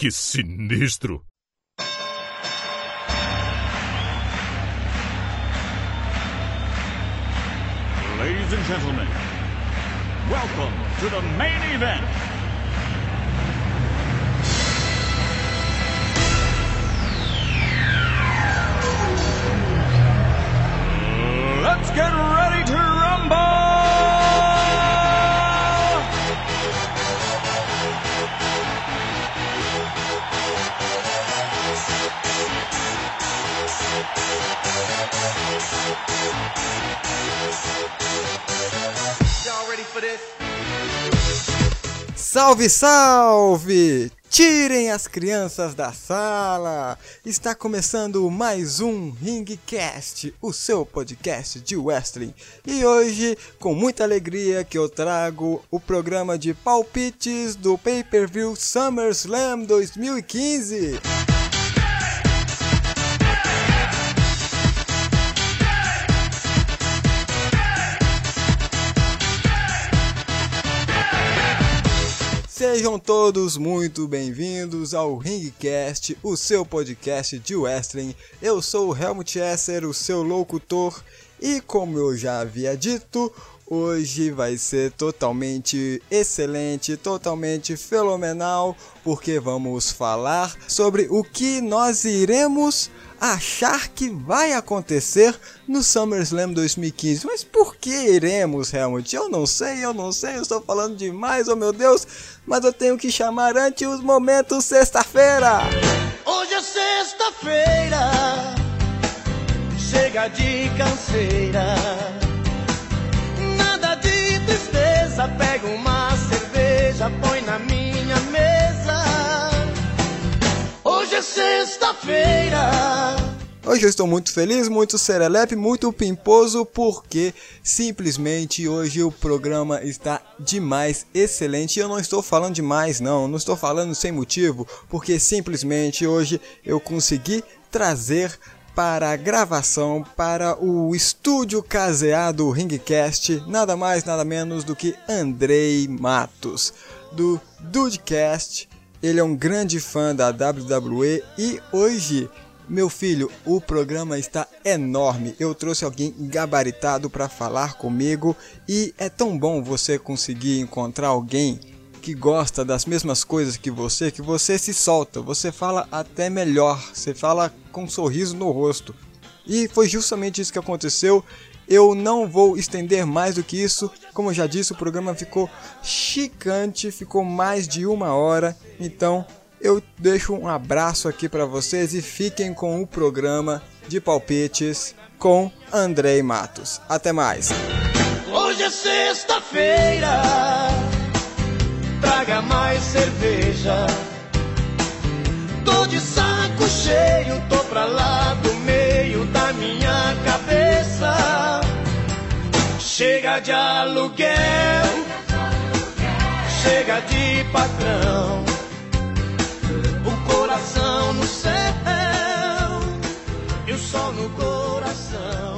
Que sinistro! Ladies and gentlemen, welcome to the main event. Let's get ready to rumble! Salve, salve! Tirem as crianças da sala! Está começando mais um Ringcast, o seu podcast de wrestling. E hoje, com muita alegria, que eu trago o programa de palpites do pay-per-view SummerSlam 2015. Sejam todos muito bem-vindos ao Ringcast, o seu podcast de wrestling. Eu sou o Helmut Esser, o seu locutor, e como eu já havia dito, hoje vai ser totalmente excelente, totalmente fenomenal, porque vamos falar sobre o que nós iremos achar que vai acontecer no SummerSlam 2015. Mas por que iremos, Helmut? Eu não sei, eu não sei, eu estou falando demais, oh meu Deus, mas eu tenho que chamar antes os momentos sexta-feira. Hoje é sexta-feira, chega de canseira. Nada de tristeza, pega uma sexta-feira. Hoje eu estou muito feliz, muito serelepe, muito pimposo, porque simplesmente hoje o programa está demais, excelente. Eu não estou falando demais, não, não estou falando sem motivo, porque simplesmente hoje eu consegui trazer para a gravação, para o estúdio caseado Ringcast, nada mais, nada menos do que Andrei Matos, do Dudecast. Ele é um grande fã da WWE e hoje meu filho, o programa está enorme. Eu trouxe alguém gabaritado para falar comigo e é tão bom você conseguir encontrar alguém que gosta das mesmas coisas que você, que você se solta, você fala até melhor, você fala com um sorriso no rosto. E foi justamente isso que aconteceu. Eu não vou estender mais do que isso. Como já disse, o programa ficou chicante, ficou mais de uma hora. Então eu deixo um abraço aqui para vocês e fiquem com o programa de palpites com Andrei Matos. Até mais. Hoje é sexta-feira, traga mais cerveja. Tô de saco cheio, tô pra lá do meio da minha cabeça. Chega de aluguel, chega de patrão. O coração no céu e o sol no coração.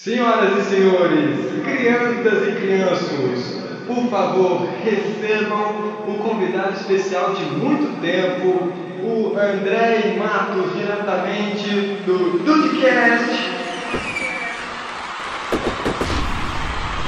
Senhoras e senhores, crianças e crianços, por favor, recebam um convidado especial de muito tempo, o André Matos, diretamente do Dudecast.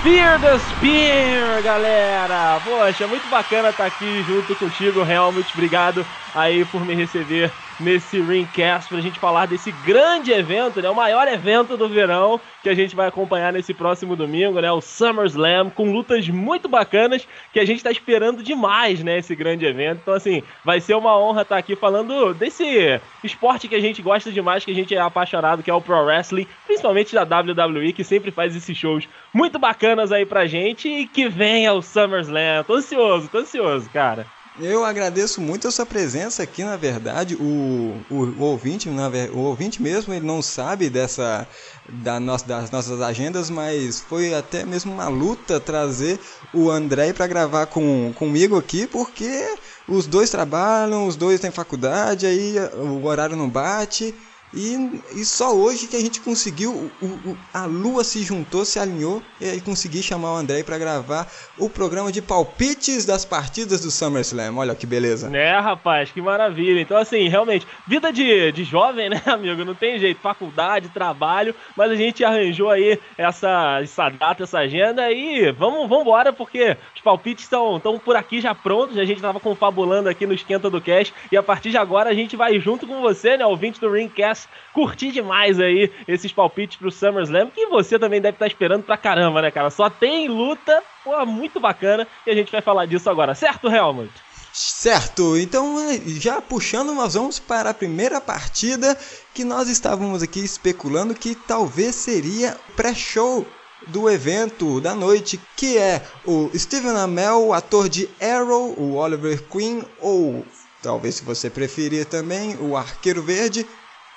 Fear the Spear, galera! Poxa, muito bacana estar aqui junto contigo, Helmut. Obrigado aí por me receber nesse Ringcast pra gente falar desse grande evento, né? O maior evento do verão que a gente vai acompanhar nesse próximo domingo, né? O SummerSlam, com lutas muito bacanas que a gente tá esperando demais, né? Esse grande evento. Então, assim, vai ser uma honra estar aqui falando desse esporte que a gente gosta demais, que a gente é apaixonado, que é o Pro Wrestling, principalmente da WWE, que sempre faz esses shows muito bacanas aí pra gente e que venha o SummerSlam. Tô ansioso, tô ansioso, cara. Eu agradeço muito a sua presença aqui, na verdade, o, o, o ouvinte, na, o ouvinte mesmo, ele não sabe dessa da nossa, das nossas agendas, mas foi até mesmo uma luta trazer o André para gravar com, comigo aqui, porque os dois trabalham, os dois têm faculdade, aí o horário não bate. E, e só hoje que a gente conseguiu, o, o, a lua se juntou, se alinhou e aí consegui chamar o André para gravar o programa de palpites das partidas do SummerSlam. Olha que beleza. Né, rapaz, que maravilha. Então, assim, realmente, vida de, de jovem, né, amigo? Não tem jeito, faculdade, trabalho, mas a gente arranjou aí essa, essa data, essa agenda e vamos, vamos embora porque os palpites estão por aqui já prontos. A gente estava confabulando aqui no Esquenta do Cast e a partir de agora a gente vai junto com você, né, ouvinte do Ringcast curtir demais aí esses palpites pro SummerSlam, que você também deve estar esperando pra caramba, né, cara? Só tem luta, pô, muito bacana, e a gente vai falar disso agora, certo, Helmut? Certo, então é, já puxando, nós vamos para a primeira partida que nós estávamos aqui especulando que talvez seria pré-show do evento da noite, que é o Steven Amell, o ator de Arrow, o Oliver Queen, ou talvez se você preferir também, o Arqueiro Verde,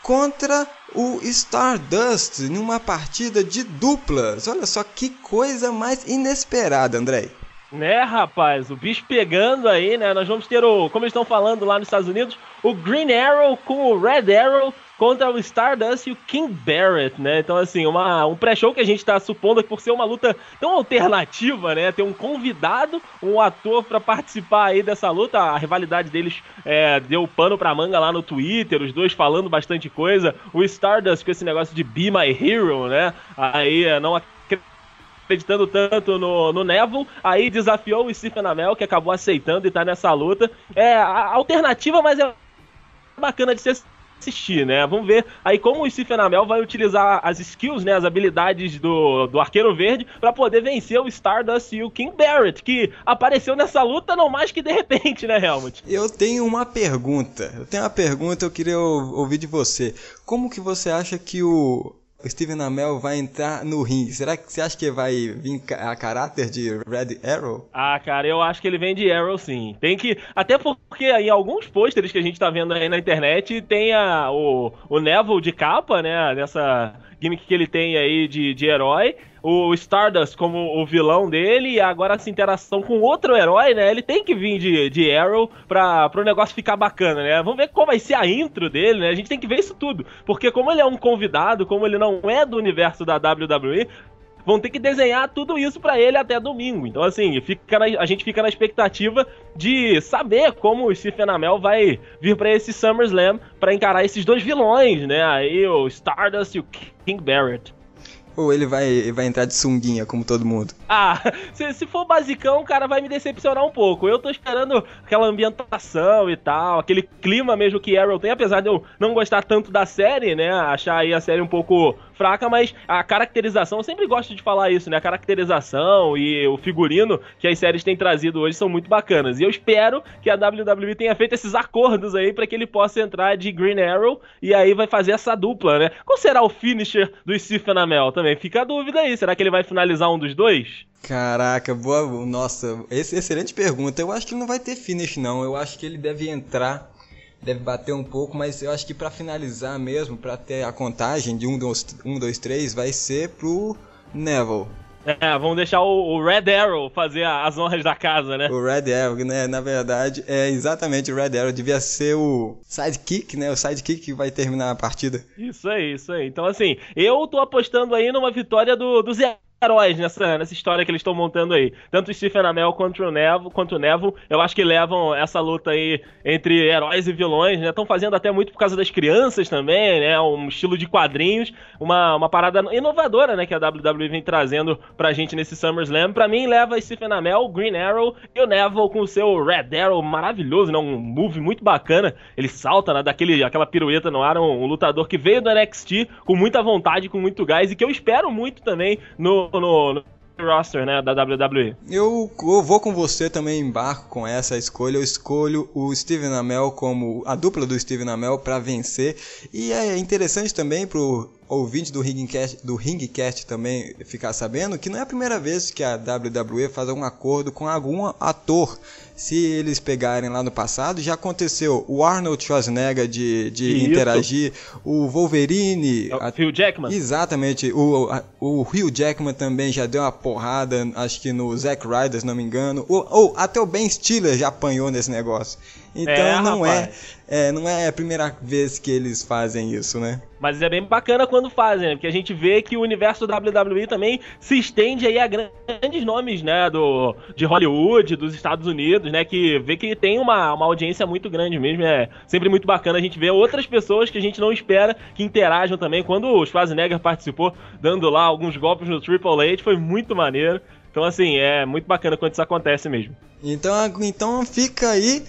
contra o Stardust numa partida de duplas. Olha só que coisa mais inesperada, André. Né, rapaz, o bicho pegando aí, né? Nós vamos ter o, como eles estão falando lá nos Estados Unidos, o Green Arrow com o Red Arrow contra o Stardust e o King Barrett, né? Então, assim, uma, um pré-show que a gente está supondo que por ser uma luta tão alternativa, né? Ter um convidado, um ator para participar aí dessa luta. A rivalidade deles é, deu pano pra manga lá no Twitter, os dois falando bastante coisa. O Stardust com esse negócio de Be My Hero, né? Aí é, não acreditando tanto no, no Neville, aí desafiou o Stephen Amell, que acabou aceitando e tá nessa luta. É alternativa, mas é bacana de ser assistir, né? Vamos ver aí como o Stephen vai utilizar as skills, né, as habilidades do, do Arqueiro Verde para poder vencer o Stardust e o King Barrett, que apareceu nessa luta não mais que de repente, né, Helmut? Eu tenho uma pergunta. Eu tenho uma pergunta, eu queria ouvir de você. Como que você acha que o o Steven Amell vai entrar no ringue. Será que você acha que vai vir a caráter de Red Arrow? Ah, cara, eu acho que ele vem de Arrow sim. Tem que. Até porque em alguns pôsteres que a gente tá vendo aí na internet tem a, o, o Neville de capa, né? Nessa gimmick que ele tem aí de, de herói o Stardust como o vilão dele e agora essa interação com outro herói, né? Ele tem que vir de, de Arrow pra, pro negócio ficar bacana, né? Vamos ver qual vai ser a intro dele, né? A gente tem que ver isso tudo. Porque como ele é um convidado, como ele não é do universo da WWE, vão ter que desenhar tudo isso para ele até domingo. Então, assim, fica na, a gente fica na expectativa de saber como o Stephen Amell vai vir para esse SummerSlam para encarar esses dois vilões, né? Aí o Stardust e o King Barrett. Ou ele vai, vai entrar de sunguinha, como todo mundo? Ah, se, se for basicão, o cara vai me decepcionar um pouco. Eu tô esperando aquela ambientação e tal, aquele clima mesmo que Arrow tem, apesar de eu não gostar tanto da série, né? Achar aí a série um pouco fraca, mas a caracterização, eu sempre gosto de falar isso, né? A caracterização e o figurino que as séries têm trazido hoje são muito bacanas. E eu espero que a WWE tenha feito esses acordos aí para que ele possa entrar de Green Arrow e aí vai fazer essa dupla, né? Qual será o finisher do Stephen Amell também? Fica a dúvida aí, será que ele vai finalizar um dos dois? Caraca, boa, nossa, excelente pergunta. Eu acho que ele não vai ter finish não. Eu acho que ele deve entrar deve bater um pouco, mas eu acho que para finalizar mesmo, para ter a contagem de 1, 2, 3, vai ser pro Neville. É, vamos deixar o, o, Red Arrow fazer as honras da casa, né? O Red Arrow, né? Na verdade, é exatamente o Red Arrow. Devia ser o sidekick, né? O sidekick que vai terminar a partida. Isso aí, isso aí. Então, assim, eu tô apostando aí numa vitória do, do Zé heróis nessa, nessa história que eles estão montando aí. Tanto o Stephen Amell quanto o Neville, quanto o Neville, eu acho que levam essa luta aí entre heróis e vilões, né? Estão fazendo até muito por causa das crianças também, né? Um estilo de quadrinhos, uma, uma parada inovadora, né? Que a WWE vem trazendo pra gente nesse SummerSlam. Pra mim, leva Stephen Amell, Green Arrow e o Neville com o seu Red Arrow maravilhoso, né? Um move muito bacana. Ele salta, né? Daquele, aquela pirueta no ar, um, um lutador que veio do NXT com muita vontade, com muito gás e que eu espero muito também no, no, no roster, né, da WWE. Eu, eu, vou com você também embarco com essa escolha. Eu escolho o Steven Amell como a dupla do Steven Amell para vencer. E é interessante também pro ouvinte do Ringcast, do Ringcast também ficar sabendo que não é a primeira vez que a WWE faz um acordo com algum ator se eles pegarem lá no passado, já aconteceu o Arnold Schwarzenegger de, de interagir, o Wolverine. É o a- Phil Jackman. Exatamente, o, o Hugh Jackman também já deu uma porrada, acho que no Zack Ryder, se não me engano, ou, ou até o Ben Stiller já apanhou nesse negócio. Então É, não, é, é, não é a primeira vez que eles fazem isso, né? Mas é bem bacana quando fazem, né? Porque a gente vê que o universo WWE também se estende aí a grandes nomes, né? Do, de Hollywood, dos Estados Unidos, né? Que vê que tem uma, uma audiência muito grande mesmo. É sempre muito bacana a gente ver outras pessoas que a gente não espera que interajam também. Quando o Schwarzenegger participou, dando lá alguns golpes no Triple H, foi muito maneiro. Então, assim, é muito bacana quando isso acontece mesmo. Então, então fica aí,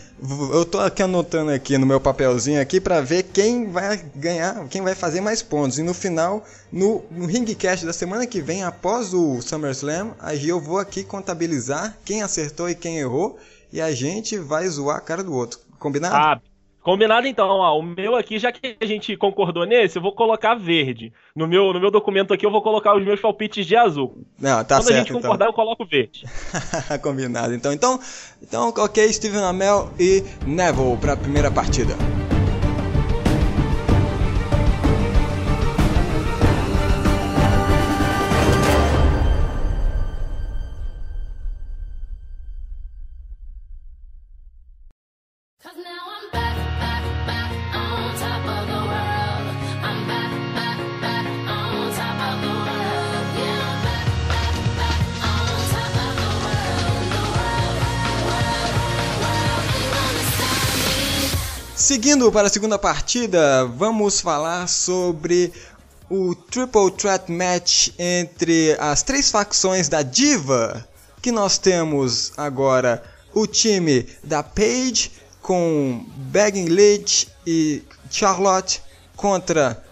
eu tô aqui anotando aqui no meu papelzinho aqui pra ver quem vai ganhar, quem vai fazer mais pontos. E no final, no, no Ringcast da semana que vem, após o SummerSlam, aí eu vou aqui contabilizar quem acertou e quem errou e a gente vai zoar a cara do outro. Combinado? Ah, combinado então, ó. O meu aqui, já que a gente concordou nesse, eu vou colocar verde. No meu, no meu documento aqui, eu vou colocar os meus palpites de azul. Não, tá Quando a certo gente concordar, eu coloco verde. então. Combinado. Então, então, então, ok, Steven Amell e Neville pra primeira partida. Seguindo para a segunda partida, vamos falar sobre o Triple Threat Match entre as três facções da Diva. Que nós temos agora o time da Paige com Begging Leach e Charlotte contra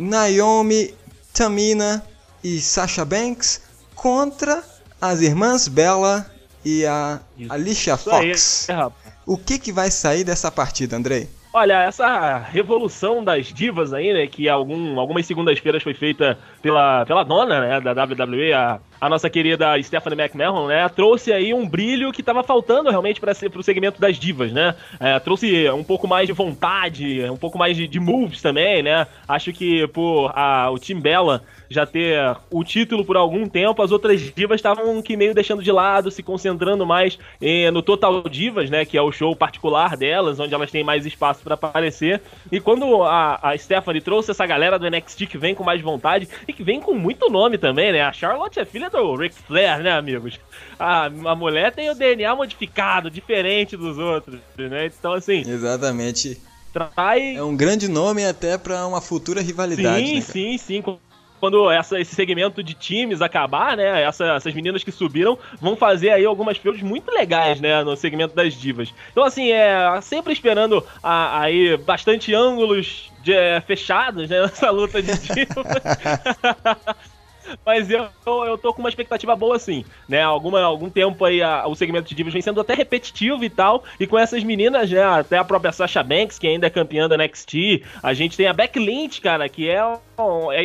Naomi, Tamina e Sasha Banks contra as irmãs Bella e a. Alicia aí, Fox. é. O que, que vai sair dessa partida, Andrei? Olha, essa revolução das divas aí, né, que algum, algumas segundas-feiras foi feita pela, pela dona, né, da WWE, a, a nossa querida Stephanie McMahon, né, trouxe aí um brilho que tava faltando realmente para o segmento das divas, né, É, trouxe um pouco mais de vontade, um pouco mais de, de moves também, né, acho que por a, o Team Bella já ter o título por algum tempo, as outras divas estavam que meio deixando de lado, se concentrando mais eh, no Total Divas, né, que é o show particular delas, onde elas têm mais espaço para aparecer. E quando a, a Stephanie trouxe essa galera do NXT que vem com mais vontade e que vem com muito nome também, né? A Charlotte é filha do Ric Flair, né, amigos? A, a mulher tem o DNA modificado, diferente dos outros, né? Então, assim, Exatamente. traz É um grande nome até para uma futura rivalidade. Sim, né, sim, sim. Quando essa, esse segmento de times acabar, né? essa- essas meninas que subiram vão fazer aí algumas feudas muito legais, né? No segmento das divas. Então, assim, é sempre esperando a- aí bastante ângulos de- é, fechados, né? Nessa luta de divas. Mas eu, eu tô com uma expectativa boa, sim, né? Alguma, algum tempo aí a- o segmento de divas vem sendo até repetitivo e tal. E com essas meninas, né? Até a própria Sasha Banks, que ainda é campeã da NXT. A gente tem a Beck Lynch, cara, que é,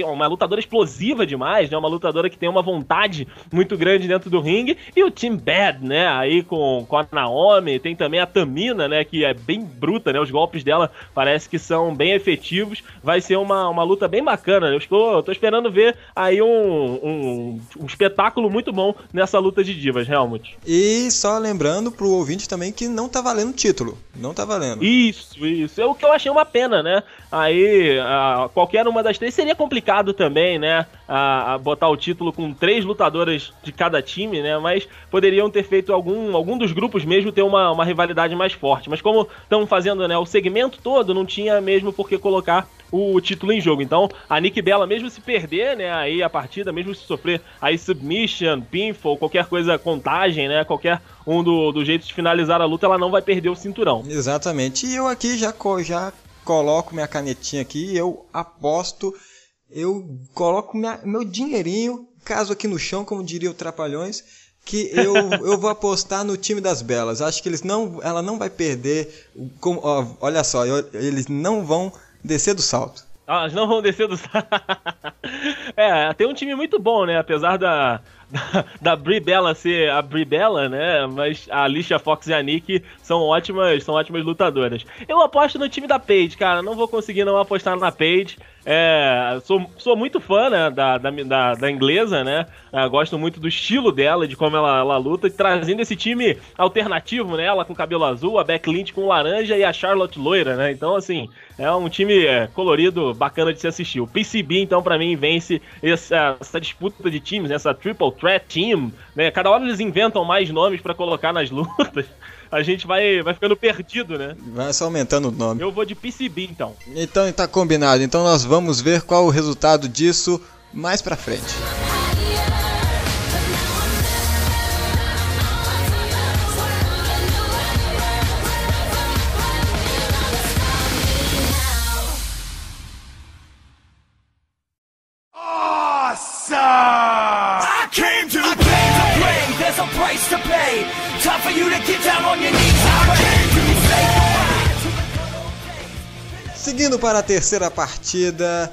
uma lutadora explosiva demais, né? Uma lutadora que tem uma vontade muito grande dentro do ringue. E o Team Bad, né? Aí com, com a Naomi. Tem também a Tamina, né? Que é bem bruta, né? Os golpes dela parece que são bem efetivos. Vai ser uma, uma luta bem bacana. Eu estou, eu tô esperando ver aí um, um, um espetáculo muito bom nessa luta de divas, Helmut. E só lembrando pro ouvinte também que não tá valendo título. Não tá valendo. Isso, isso. É o que eu achei uma pena, né? Aí, ah, qualquer uma das três seria complicado também, né? Ah, ah, botar o título com três lutadoras de cada time, né? Mas poderiam ter feito algum, algum dos grupos mesmo ter uma, uma rivalidade mais forte. Mas como estão fazendo né, o segmento todo, não tinha mesmo por que colocar o título em jogo. Então, a Nick Bella, mesmo se perder, né, aí a partida, mesmo se sofrer aí submission, pinfall, qualquer coisa, contagem, né, qualquer um do, do jeito de finalizar a luta, ela não vai perder o cinturão. Exatamente. E eu aqui já, já coloco minha canetinha aqui, eu aposto, eu coloco minha- meu dinheirinho, caso aqui no chão, como diria o Trapalhões, que eu, eu vou apostar no time das belas. Acho que eles não, ela não vai perder. Ó, olha só, eu- eles não vão descer do salto. Ah, elas não vão descer do. é, tem um time muito bom, né? Apesar da, da, Brie Bella ser a Brie Bella, né? Mas a Alicia Fox e a Nick são ótimas, são ótimas lutadoras. Eu aposto no time da Paige, cara. Não vou conseguir não apostar na Paige. É, sou, sou muito fã né, da, da, da, inglesa, né? É, gosto muito do estilo dela, de como ela, ela luta, trazendo esse time alternativo, né? Ela com cabelo azul, a Beck Lynch com laranja e a Charlotte loira, né? Então, assim, é um time é, colorido, bacana de se assistir. O PCB, então, para mim, vence essa, essa, disputa de times, né, essa Triple Threat Team, né? Cada hora eles inventam mais nomes para colocar nas lutas a gente vai, vai ficando perdido, né? Vai só aumentando o nome. Eu vou de PCB, então. Então tá combinado. Então nós vamos ver qual o resultado disso mais pra frente. Seguindo para a terceira partida,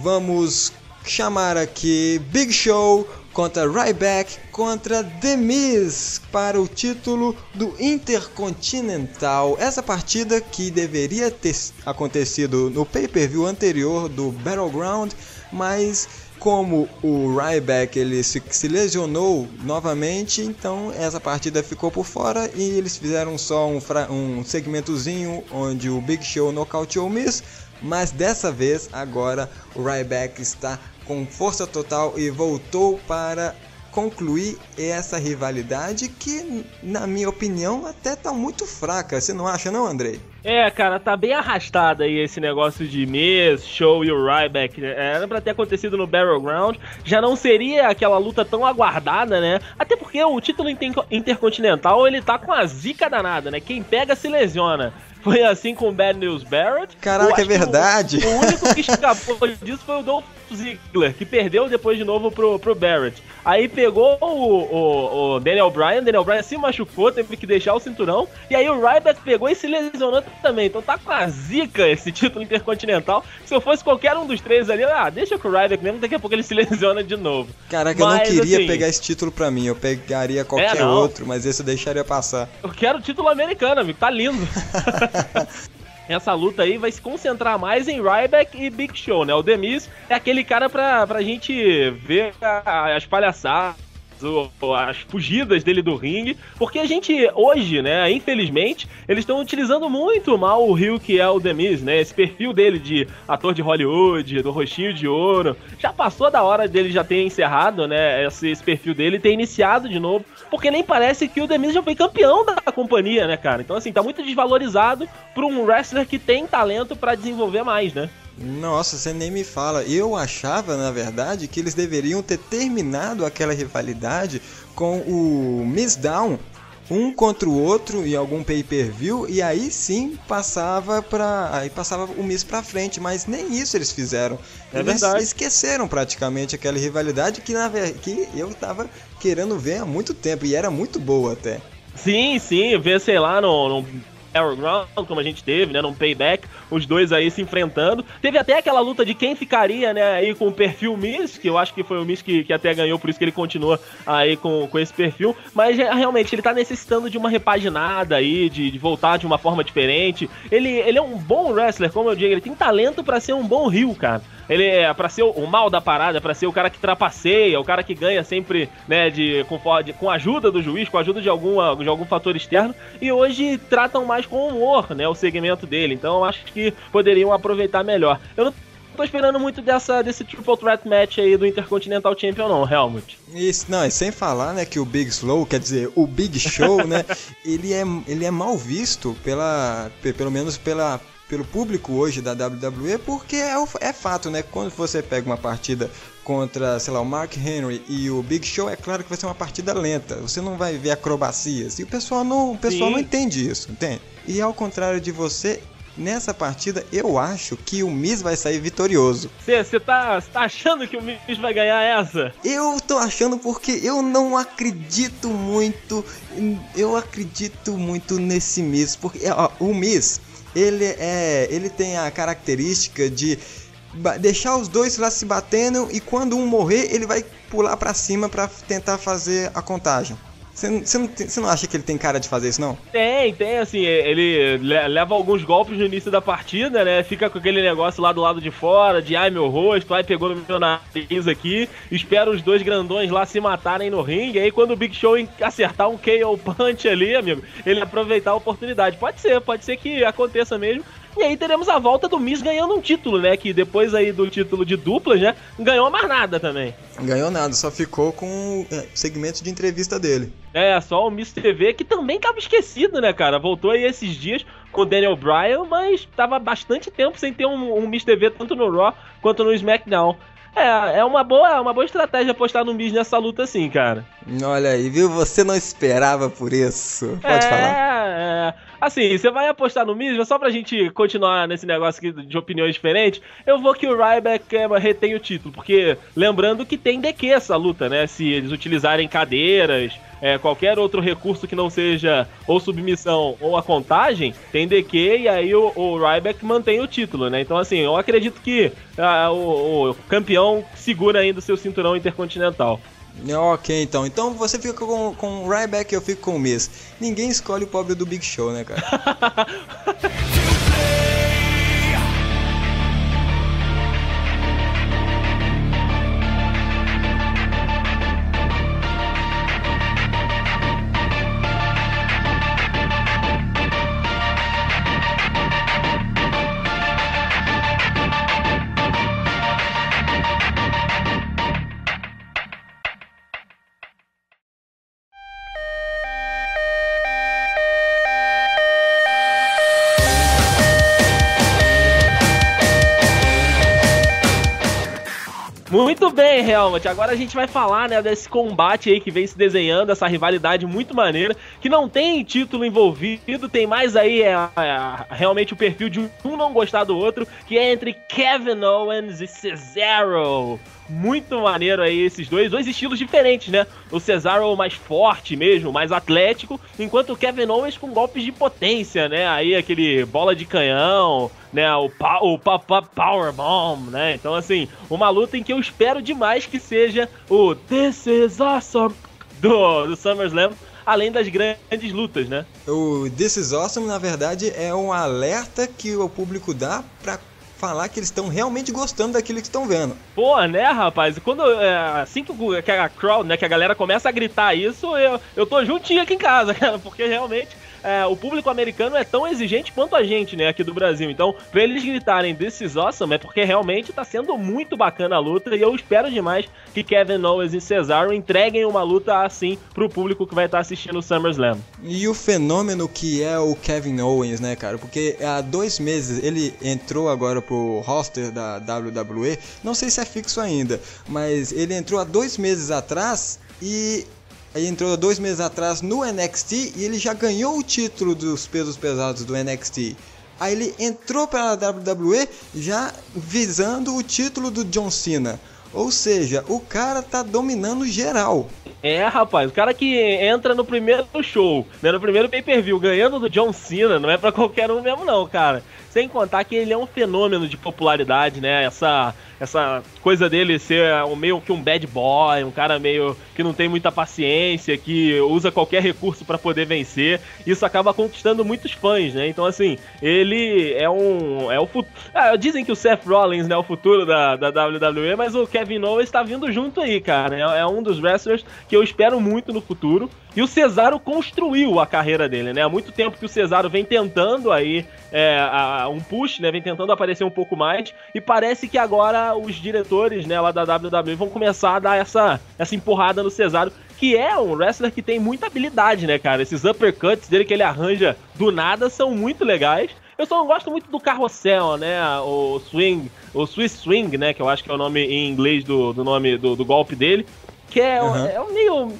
vamos chamar aqui Big Show contra Ryback contra The Miz para o título do Intercontinental. Essa partida que deveria ter acontecido no pay-per-view anterior do Battleground, mas como o Ryback ele se, se, lesionou novamente, então essa partida ficou por fora e eles fizeram só um, um segmentozinho onde o Big Show nocauteou o Miz, mas dessa vez agora o Ryback está com força total e voltou para concluir essa rivalidade que, na minha opinião, até tá muito fraca. Você não acha, não, Andrei? É, cara, tá bem arrastado aí esse negócio de Miz, Show e o Ryback. Era pra ter acontecido no Battleground. Já não seria aquela luta tão aguardada, né? Até porque o título intercontinental ele tá com a zica danada, né? Quem pega se lesiona. Foi assim com o Bad News Barrett. Caraca, é verdade. O, o, único que escapou disso foi o Dolph Ziggler, que perdeu depois de novo pro, pro Barrett. Aí pegou o, o, o, Daniel Bryan, Daniel Bryan se machucou, teve que deixar o cinturão. E aí o Ryback pegou e se lesionou também. Então tá com a zica esse título intercontinental. Se eu fosse qualquer um dos três ali, ah, deixa com o Ryback mesmo, daqui a pouco ele se lesiona de novo. Caraca, mas, eu não queria assim, pegar esse título pra mim, eu pegaria qualquer é, outro, mas esse eu deixaria passar. Eu quero o título americano, amigo, tá lindo. essa luta aí vai se concentrar mais em Ryback e Big Show, né? O Demis é aquele cara pra, pra gente ver as palhaçadas as fugidas dele do ringue, porque a gente hoje, né, infelizmente, eles estão utilizando muito mal o Rio que é o Demis, né, esse perfil dele de ator de Hollywood, do rostinho de ouro, já passou da hora dele já ter encerrado, né, esse, esse perfil dele ter iniciado de novo, porque nem parece que o Demis já foi campeão da companhia, né, cara, então assim, tá muito desvalorizado pra um wrestler que tem talento para desenvolver mais, né. Nossa, você nem me fala. Eu achava, na verdade, que eles deveriam ter terminado aquela rivalidade com o Miss Down um contra o outro em algum pay-per-view e aí sim passava para aí passava o Miss para frente, mas nem isso eles fizeram. É eles verdade. esqueceram praticamente aquela rivalidade que na que eu tava querendo ver há muito tempo e era muito boa até. Sim, sim, ver sei lá no, no Battleground, como a gente teve, né, num payback, os dois aí se enfrentando. Teve até aquela luta de quem ficaria, né, aí com o perfil Miss, que eu acho que foi o Miss que, que até ganhou, por isso que ele continua aí com, com esse perfil. Mas é, realmente, ele tá necessitando de uma repaginada aí, de, de, voltar de uma forma diferente. Ele, ele é um bom wrestler, como eu digo, ele tem talento para ser um bom rio, cara. Ele é pra ser o, mal da parada, para ser o cara que trapaceia, o cara que ganha sempre, né, de, com, de, com a ajuda do juiz, com a ajuda de, alguma, de algum fator externo. E hoje tratam mais com humor, né, o segmento dele. Então eu acho que poderiam aproveitar melhor. Eu não tô esperando muito dessa, desse Triple Threat Match aí do Intercontinental Champion, não, Helmut. Isso, não, e sem falar, né, que o Big Slow, quer dizer, o Big Show, né, ele é, ele é mal visto pela, pelo menos pela, pelo público hoje da WWE, porque é, é fato, né, quando você pega uma partida contra, sei lá, o Mark Henry e o Big Show, é claro que vai ser uma partida lenta. Você não vai ver acrobacias. E o pessoal não, o pessoal não entende isso, entende? E ao contrário de você, nessa partida eu acho que o Miz vai sair vitorioso. Você tá, tá achando que o Miz vai ganhar essa? Eu tô achando porque eu não acredito muito. Eu acredito muito nesse Miz. Porque ó, o Miz, ele é. Ele tem a característica de deixar os dois lá se batendo e quando um morrer, ele vai pular pra cima pra tentar fazer a contagem. Você não- não, acha que ele tem cara de fazer isso, não? Tem, tem, assim, ele le- leva alguns golpes no início da partida, né? Fica com aquele negócio lá do lado de fora, de ai meu rosto, ai pegou no meu nariz aqui, espera os dois grandões lá se matarem no ringue, aí quando o Big Show acertar um KO punch ali, amigo, ele aproveitar a oportunidade. Pode ser, pode ser que aconteça mesmo. E aí teremos a volta do Miz ganhando um título, né? Que depois aí do título de duplas, né? Ganhou mais nada também. Ganhou nada, só ficou com é, o segmento de entrevista dele. É, só o Miss TV, que também tava esquecido, né, cara? Voltou aí esses dias com o Daniel Bryan, mas tava bastante tempo sem ter um, um Miss TV tanto no Raw quanto no SmackDown. É, é uma boa, é uma boa estratégia apostar no Miz nessa luta assim, cara. Olha aí, viu? Você não esperava por isso. Pode é, falar. É. Assim, você vai apostar no mas só pra gente continuar nesse negócio aqui de opiniões diferentes, eu vou que o Ryback é, retém o título, porque lembrando que tem DQ essa luta, né? Se eles utilizarem cadeiras, é, qualquer outro recurso que não seja ou submissão ou a contagem, tem DQ e aí o, o Ryback mantém o título, né? Então, assim, eu acredito que ah, o, o campeão segura ainda o seu cinturão intercontinental. Ok, então. Então você fica com, com o Ryback e eu fico com o Miz. Ninguém escolhe o pobre do Big Show, né, cara? Muito bem, Helmut. Agora a gente vai falar, né, desse combate aí que vem se desenhando, essa rivalidade muito maneira, que não tem título envolvido, tem mais aí é, é, realmente o perfil de um não gostar do outro, que é entre Kevin Owens e Cesaro. Muito maneiro aí esses dois, dois estilos diferentes, né? O Cesaro mais forte mesmo, mais atlético, enquanto o Kevin Owens com golpes de potência, né? Aí aquele bola de canhão, né? O, pa o pa pa Power Bomb, né? Então, assim, uma luta em que eu espero demais que seja o This is Awesome do, do SummerSlam, além das grandes lutas, né? O This is Awesome, na verdade, é um alerta que o público dá pra falar que eles estão realmente gostando daquilo que estão vendo. Pô, né, rapaz? Quando, é, assim que, a crowd, né, que a galera começa a gritar isso, eu, eu tô juntinho aqui em casa, cara, porque realmente é, o público americano é tão exigente quanto a gente, né, aqui do Brasil. Então, pra eles gritarem This is awesome é porque realmente tá sendo muito bacana a luta e eu espero demais que Kevin Owens e Cesaro entreguem uma luta assim pro público que vai estar assistindo o SummerSlam. E o fenômeno que é o Kevin Owens, né, cara? Porque há dois meses ele entrou agora pro roster da WWE. Não sei se é fixo ainda, mas ele entrou há dois meses atrás e. Ele entrou dois meses atrás no NXT e ele já ganhou o título dos pesos pesados do NXT. Aí ele entrou para a WWE já visando o título do John Cena. Ou seja, o cara tá dominando geral. É, rapaz, o cara que entra no primeiro show, né, no primeiro pay-per-view, ganhando do John Cena, não é pra qualquer um mesmo não, cara. Sem contar que ele é um fenômeno de popularidade, né? Essa, essa coisa dele ser meio que um bad boy, um cara meio que não tem muita paciência, que usa qualquer recurso pra poder vencer. Isso acaba conquistando muitos fãs, né? Então, assim, ele é um. É o futuro. Ah, dizem que o Seth Rollins né, é o futuro da, da WWE, mas o Kevin Owens tá vindo junto aí, cara. É, é um dos wrestlers que eu espero muito no futuro. E o Cesaro construiu a carreira dele, né? Há muito tempo que o Cesaro vem tentando aí é, a- um push, né? Vem tentando aparecer um pouco mais. E parece que agora os diretores, né, lá da WWE vão começar a dar essa, essa empurrada no Cesaro. Que é um wrestler que tem muita habilidade, né, cara? Esses uppercuts dele que ele arranja do nada são muito legais. Eu só não gosto muito do carrossel, né? O swing, o Swiss swing, né? Que eu acho que é o nome em inglês do, do nome do, do golpe dele. Que é, Uhum. é um meio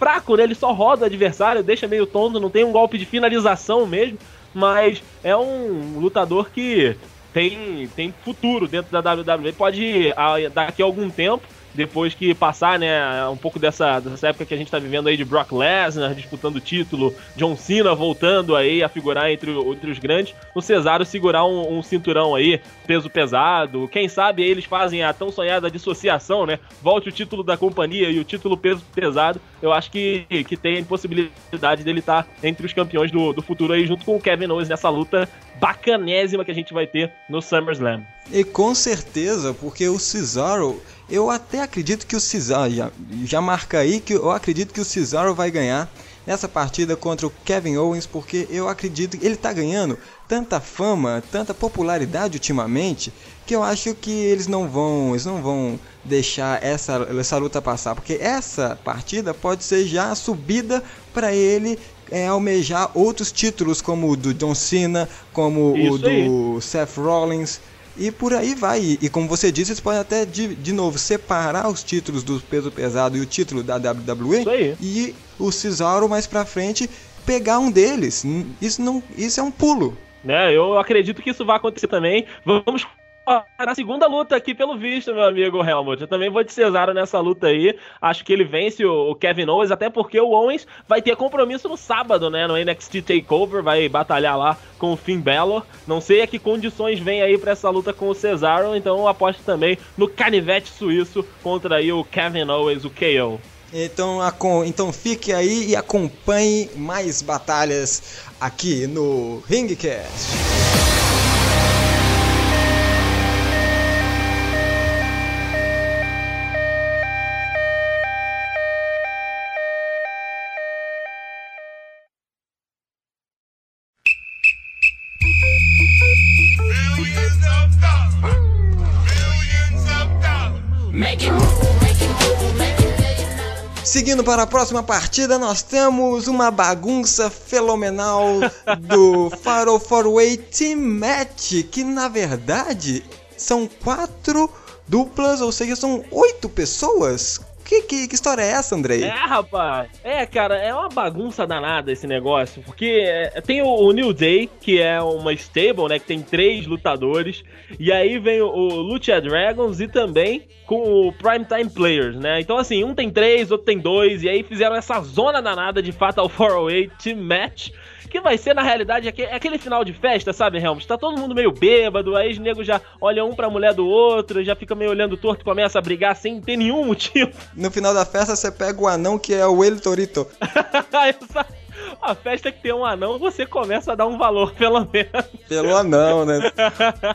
fraco, né? Ele só roda o adversário, deixa meio tonto, não tem um golpe de finalização mesmo. Mas é um lutador que tem, tem futuro dentro da WWE. Pode, a- daqui a algum tempo, depois que passar, né, um pouco dessa, dessa época que a gente tá vivendo aí de Brock Lesnar disputando o título, John Cena voltando aí a figurar entre, entre os grandes, o Cesaro segurar um, um cinturão aí, peso pesado, quem sabe eles fazem a tão sonhada dissociação, né, volte o título da companhia e o título peso pesado, eu acho que, que tem possibilidade dele estar entre os campeões do, do futuro aí, junto com o Kevin Owens nessa luta bacanésima que a gente vai ter no SummerSlam. E com certeza, porque o Cesaro, eu até acredito que o Cesaro, já, já marca aí que eu acredito que o Cesaro vai ganhar nessa partida contra o Kevin Owens, porque eu acredito que ele tá ganhando tanta fama, tanta popularidade ultimamente, que eu acho que eles não vão, eles não vão deixar essa, essa luta passar, porque essa partida pode ser já a subida para ele é, almejar outros títulos como o do John Cena, como o Isso do aí. o Seth Rollins e por aí vai. E, e como você disse, eles podem até de, de novo separar os títulos do peso pesado e o título da WWE Isso aí. e o Cesaro mais pra frente pegar um deles. Isso não, isso é um pulo. né? Eu acredito que isso vai acontecer também. Vamos para a segunda luta aqui, pelo visto, meu amigo Helmut. Eu também vou de Cesaro nessa luta aí. Acho que ele vence o Kevin Owens, até porque o Owens vai ter compromisso no sábado, né? No NXT Takeover, vai batalhar lá com o Finn Balor. Não sei a que condições vem aí para essa luta com o Cesaro, então eu aposto também no canivete suíço contra aí o Kevin Owens, o KO. Então, então fique aí e acompanhe mais batalhas aqui no Ringcast. Seguindo para a próxima partida, nós temos uma bagunça fenomenal do Fatal Four Way Team Match, que na verdade são quatro duplas, ou seja, são oito pessoas. Que, que, que história é essa, Andrei? É, rapaz. É, cara, é uma bagunça danada esse negócio. Porque é, tem o, o New Day, que é uma stable, né? Que tem três lutadores. E aí vem o, o Lucha Dragons e também com o Primetime Players, né? Então, assim, um tem três, outro tem dois. E aí fizeram essa zona danada de Fatal 4-Way Team Match. Que vai ser, na realidade, aque- aquele final de festa, sabe, Helmut? Tá todo mundo meio bêbado, aí os negros já olham um pra mulher do outro, já fica meio olhando torto e começa a brigar sem ter nenhum motivo. No final da festa você pega o anão que é o El Torito. Essa- a festa que tem um anão, você começa a dar um valor, pelo menos. Pelo anão, né?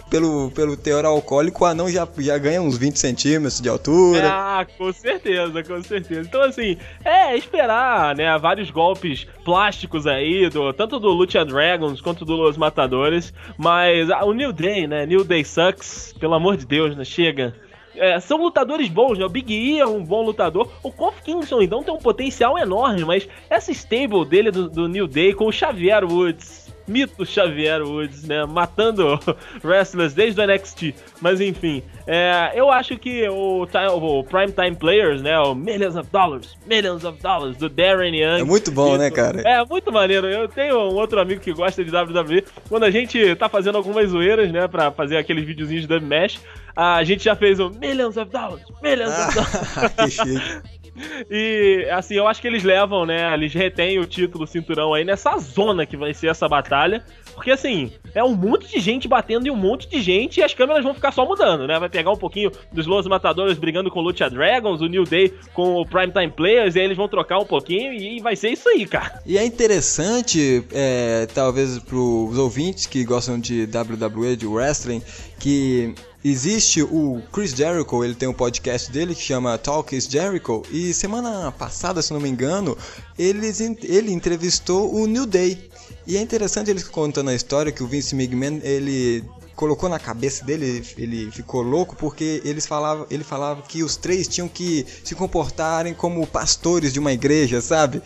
Pelo, pelo teor alcoólico, o anão já, já ganha uns 20 centímetros de altura. Ah, com certeza, com certeza. Então, assim, é esperar, né, vários golpes plásticos aí, do, tanto do Lucha Dragons quanto do Los Matadores, mas ah, o New Day, né, New Day Sucks, pelo amor de Deus, né, chega. É, são lutadores bons, né? O Big E é um bom lutador. O Kofi Kingston, então, tem um potencial enorme, mas essa stable dele do, do New Day com o Xavier Woods, mito Xavier Woods, né? Matando wrestlers desde o NXT. Mas enfim, é, eu acho que o, o Primetime Players, né? O Millions of Dollars, Millions of Dollars, do Darren Young. É muito bom, né, cara? É, muito maneiro. Eu tenho um outro amigo que gosta de WWE. Quando a gente tá fazendo algumas zoeiras, né? Pra fazer aqueles videozinhos de Dub Mesh, a gente já fez o Millions of Dollars, Millions of Dollars. Ah, que chique. E assim, eu acho que eles levam, né? Eles retêm o título o cinturão aí nessa zona que vai ser essa batalha. Porque assim, é um monte de gente batendo em um monte de gente e as câmeras vão ficar só mudando, né? Vai pegar um pouquinho dos Los Matadores brigando com o Lucha Dragons, o New Day com o Primetime Players, e aí eles vão trocar um pouquinho e vai ser isso aí, cara. E é interessante, é, talvez para os ouvintes que gostam de WWE, de wrestling, que existe o Chris Jericho, ele tem um podcast dele que chama Talk is Jericho, e semana passada, se não me engano, eles, ele entrevistou o New Day. E é interessante eles contando a história que o Vince McMahon, ele colocou na cabeça dele, ele ficou louco porque eles falavam, ele falava que os três tinham que se comportarem como pastores de uma igreja, sabe?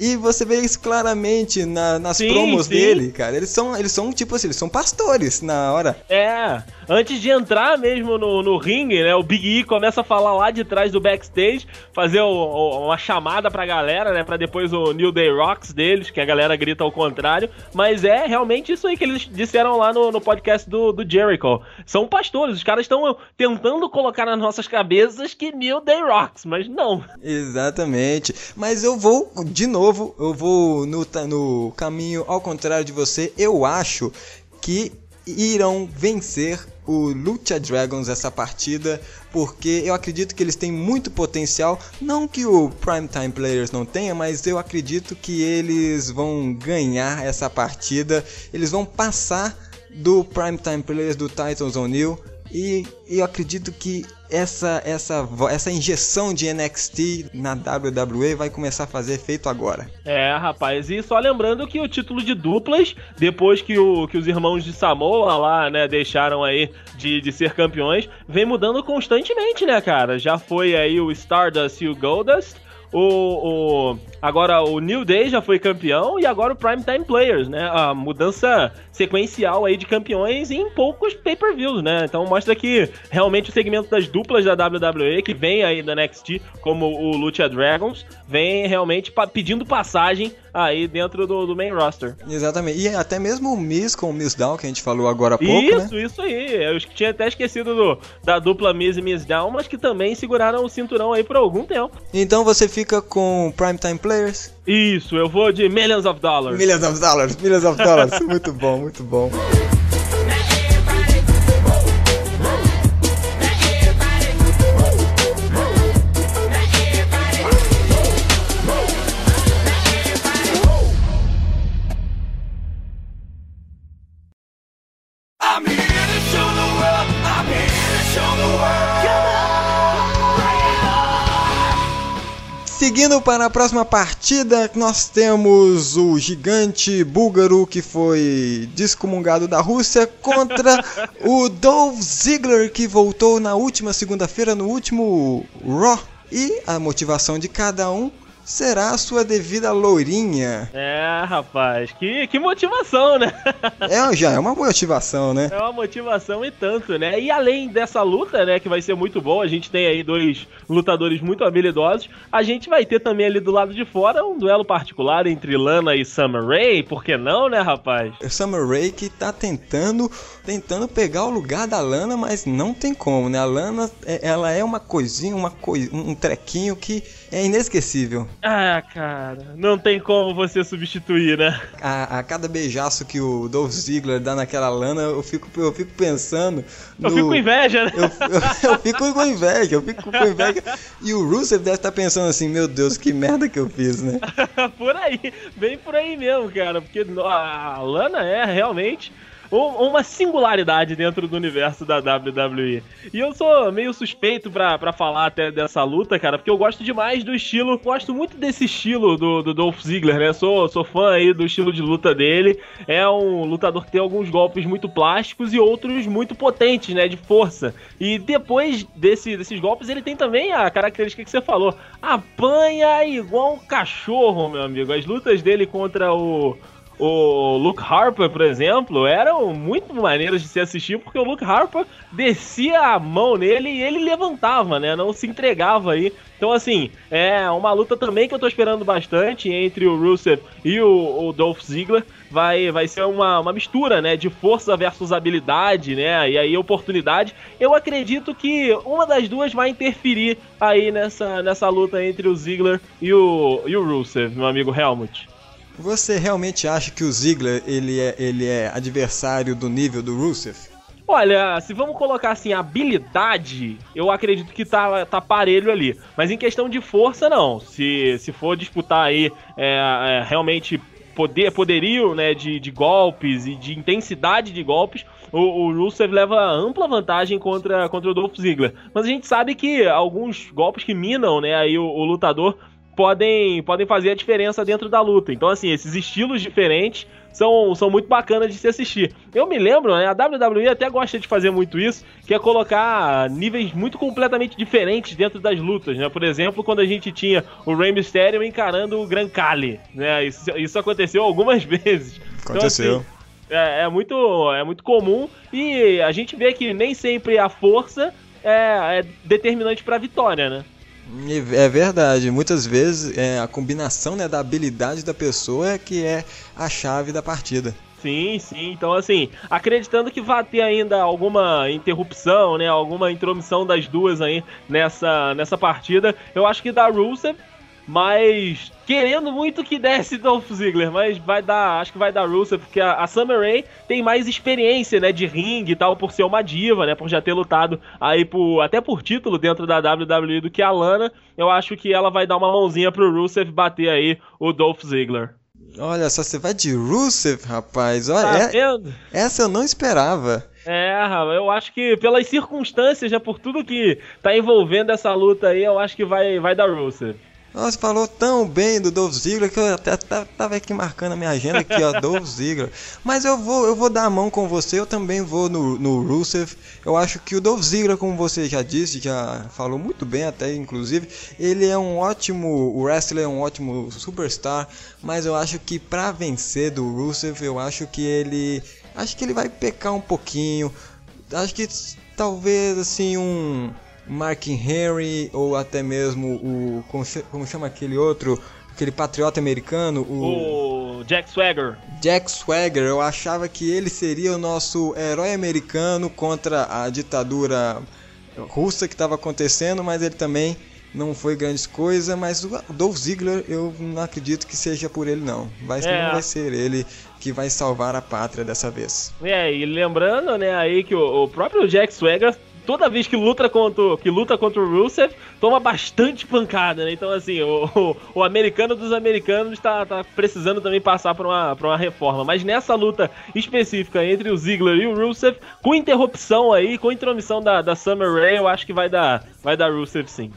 E você vê isso claramente na- nas Sim, promos sim. dele, cara. Eles são, eles são tipo assim, eles são pastores na hora. É, antes de entrar mesmo no, no ringue, né, o Big E começa a falar lá de trás do backstage, fazer o- o- uma chamada pra galera, né, pra depois o New Day Rocks deles, que a galera grita ao contrário, mas é realmente isso aí que eles disseram lá no, no podcast do do Jericho. São pastores, os caras estão tentando colocar nas nossas cabeças que New Day rocks, mas não. Exatamente. Mas eu vou, de novo, eu vou no, no caminho ao contrário de você. Eu acho que irão vencer o Lucha Dragons essa partida, porque eu acredito que eles têm muito potencial. Não que o Primetime Players não tenha, mas eu acredito que eles vão ganhar essa partida. Eles vão passar do Primetime Players do Titans O'Neill. E eu acredito que essa, essa, essa injeção de NXT na WWE vai começar a fazer efeito agora. É, rapaz, e só lembrando que o título de duplas, depois que, o, que os irmãos de Samoa lá, né, deixaram aí de, de ser campeões, vem mudando constantemente, né, cara? Já foi aí o Stardust e o Goldust, o, o- agora o New Day já foi campeão e agora o Primetime Players, né? A mudança sequencial aí de campeões em poucos pay-per-views, né? Então mostra que realmente o segmento das duplas da WWE, que vem aí da NXT, como o Lucha Dragons, vem realmente pa- pedindo passagem aí dentro do, do main roster. Exatamente. E até mesmo o Miz com o Miss Down, que a gente falou agora há pouco, né? isso, isso aí. Eu tinha até esquecido do- da dupla Miz e Miz Down, mas que também seguraram o cinturão aí por algum tempo. Então você fica com Primetime Players? Isso, eu vou de Millions of Dollars. Millions of dollars, millions of dollars. muito bom, muito bom. Seguindo para a próxima partida, nós temos o gigante búlgaro que foi descomungado da Rússia contra o Dolph Ziggler que voltou na última segunda-feira no último Raw. E a motivação de cada um será a sua devida lourinha. É, rapaz, que, que motivação, né? É, já é uma motivação, né? É uma motivação e tanto, né? E além dessa luta, né, que vai ser muito boa, a gente tem aí dois lutadores muito habilidosos. A gente vai ter também ali do lado de fora um duelo particular entre Lana e Summer Rae, por que não, né, rapaz? Summer Rae que tá tentando tentando pegar o lugar da Lana, mas não tem como, né? A Lana, é- ela é uma coisinha, uma coi um trequinho que é inesquecível. Ah, cara, não tem como você substituir, né? A, a cada beijaço que o Dolph Ziggler dá naquela Lana, eu fico, eu fico pensando Eu no- fico com inveja, né? Eu, eu- eu fico com inveja, eu fico com inveja. E o Rusev deve estar pensando assim, meu Deus, que merda que eu fiz, né? por aí, bem por aí mesmo, cara, porque a Lana é realmente uma singularidade dentro do universo da WWE. E eu sou meio suspeito pra, falar até dessa luta, cara, porque eu gosto demais do estilo, gosto muito desse estilo do, do Dolph Ziggler, né? Sou, sou fã aí do estilo de luta dele. É um lutador que tem alguns golpes muito plásticos e outros muito potentes, né? De força. E depois desse, desses golpes, ele tem também a característica que você falou: apanha igual um cachorro, meu amigo. As lutas dele contra o. O Luke Harper, por exemplo, eram muito maneiras de se assistir, porque o Luke Harper descia a mão nele e ele levantava, né? Não se entregava aí. Então, assim, é uma luta também que eu tô esperando bastante entre o Rusev e o, o Dolph Ziggler. Vai, vai ser uma, uma mistura, né? De força versus habilidade, né? E aí oportunidade. Eu acredito que uma das duas vai interferir aí nessa, nessa luta entre o Ziggler e o, e o Rusev, meu amigo Helmut. Você realmente acha que o Ziggler ele é, ele é adversário do nível do Rusev? Olha, se vamos colocar assim, habilidade, eu acredito que tá, tá parelho ali. Mas em questão de força, não. Se, se for disputar aí é, é, realmente poder, poderio né, de, de golpes e de intensidade de golpes, o, o Rusev leva ampla vantagem contra, contra o Dolph Ziggler. Mas a gente sabe que alguns golpes que minam né, aí o, o lutador podem, podem fazer a diferença dentro da luta. Então, assim, esses estilos diferentes são, são muito bacanas de se assistir. Eu me lembro, né? A WWE até gosta de fazer muito isso, que é colocar níveis muito completamente diferentes dentro das lutas, né? Por exemplo, quando a gente tinha o Rey Mysterio encarando o Gran Cali, né? Isso, isso aconteceu algumas vezes. Então, Aconteceu. assim, é, é muito, é muito comum e a gente vê que nem sempre a força é, é determinante para a vitória, né? E É verdade, muitas vezes é, a combinação né, da habilidade da pessoa é que é a chave da partida. Sim, sim. Então, assim, acreditando que vai ter ainda alguma interrupção, né? Alguma intromissão das duas aí nessa, nessa partida, eu acho que dá Rusev, mas querendo muito que desse Dolph Ziggler, mas vai dar, acho que vai dar Rusev, porque a, a Summer Rae tem mais experiência, né, de ringue e tal, por ser uma diva, né, por já ter lutado aí por, até por título dentro da WWE do que a Lana, eu acho que ela vai dar uma mãozinha pro Rusev bater aí o Dolph Ziggler. Olha só, você vai de Rusev, rapaz. Olha, Tá é- essa eu não esperava. É, eu acho que pelas circunstâncias, já por tudo que tá envolvendo essa luta aí, eu acho que vai, vai dar Rusev. Nossa, falou tão bem do Dolph Ziggler que eu até ta- tava aqui marcando a minha agenda aqui, ó, Dolph Ziggler. Mas eu vou, eu vou dar a mão com você, eu também vou no, no Rusev. Eu acho que o Dolph Ziggler, como você já disse, já falou muito bem até, inclusive, ele é um ótimo wrestler, é um ótimo superstar, mas eu acho que pra vencer do Rusev, eu acho que ele, acho que ele vai pecar um pouquinho. Acho que talvez assim um Mark Henry ou até mesmo o como, se- como chama aquele outro, aquele patriota americano, o O Jack Swagger. Jack Swagger. Eu achava que ele seria o nosso herói americano contra a ditadura russa que estava acontecendo, mas ele também não foi grandes coisas, mas o Dolph Ziggler eu não acredito que seja por ele não. Vai, É. não vai ser ele que vai salvar a pátria dessa vez. É, e lembrando, né, aí que o, o próprio Jack Swagger, toda vez que luta contra, que luta contra o Rusev, toma bastante pancada, né? Então, assim, o, o, o americano dos americanos tá, tá precisando também passar por uma, por uma reforma. Mas nessa luta específica entre o Ziggler e o Rusev, com interrupção aí, com intromissão da, da Summer Rae, eu acho que vai dar, vai dar Rusev sim.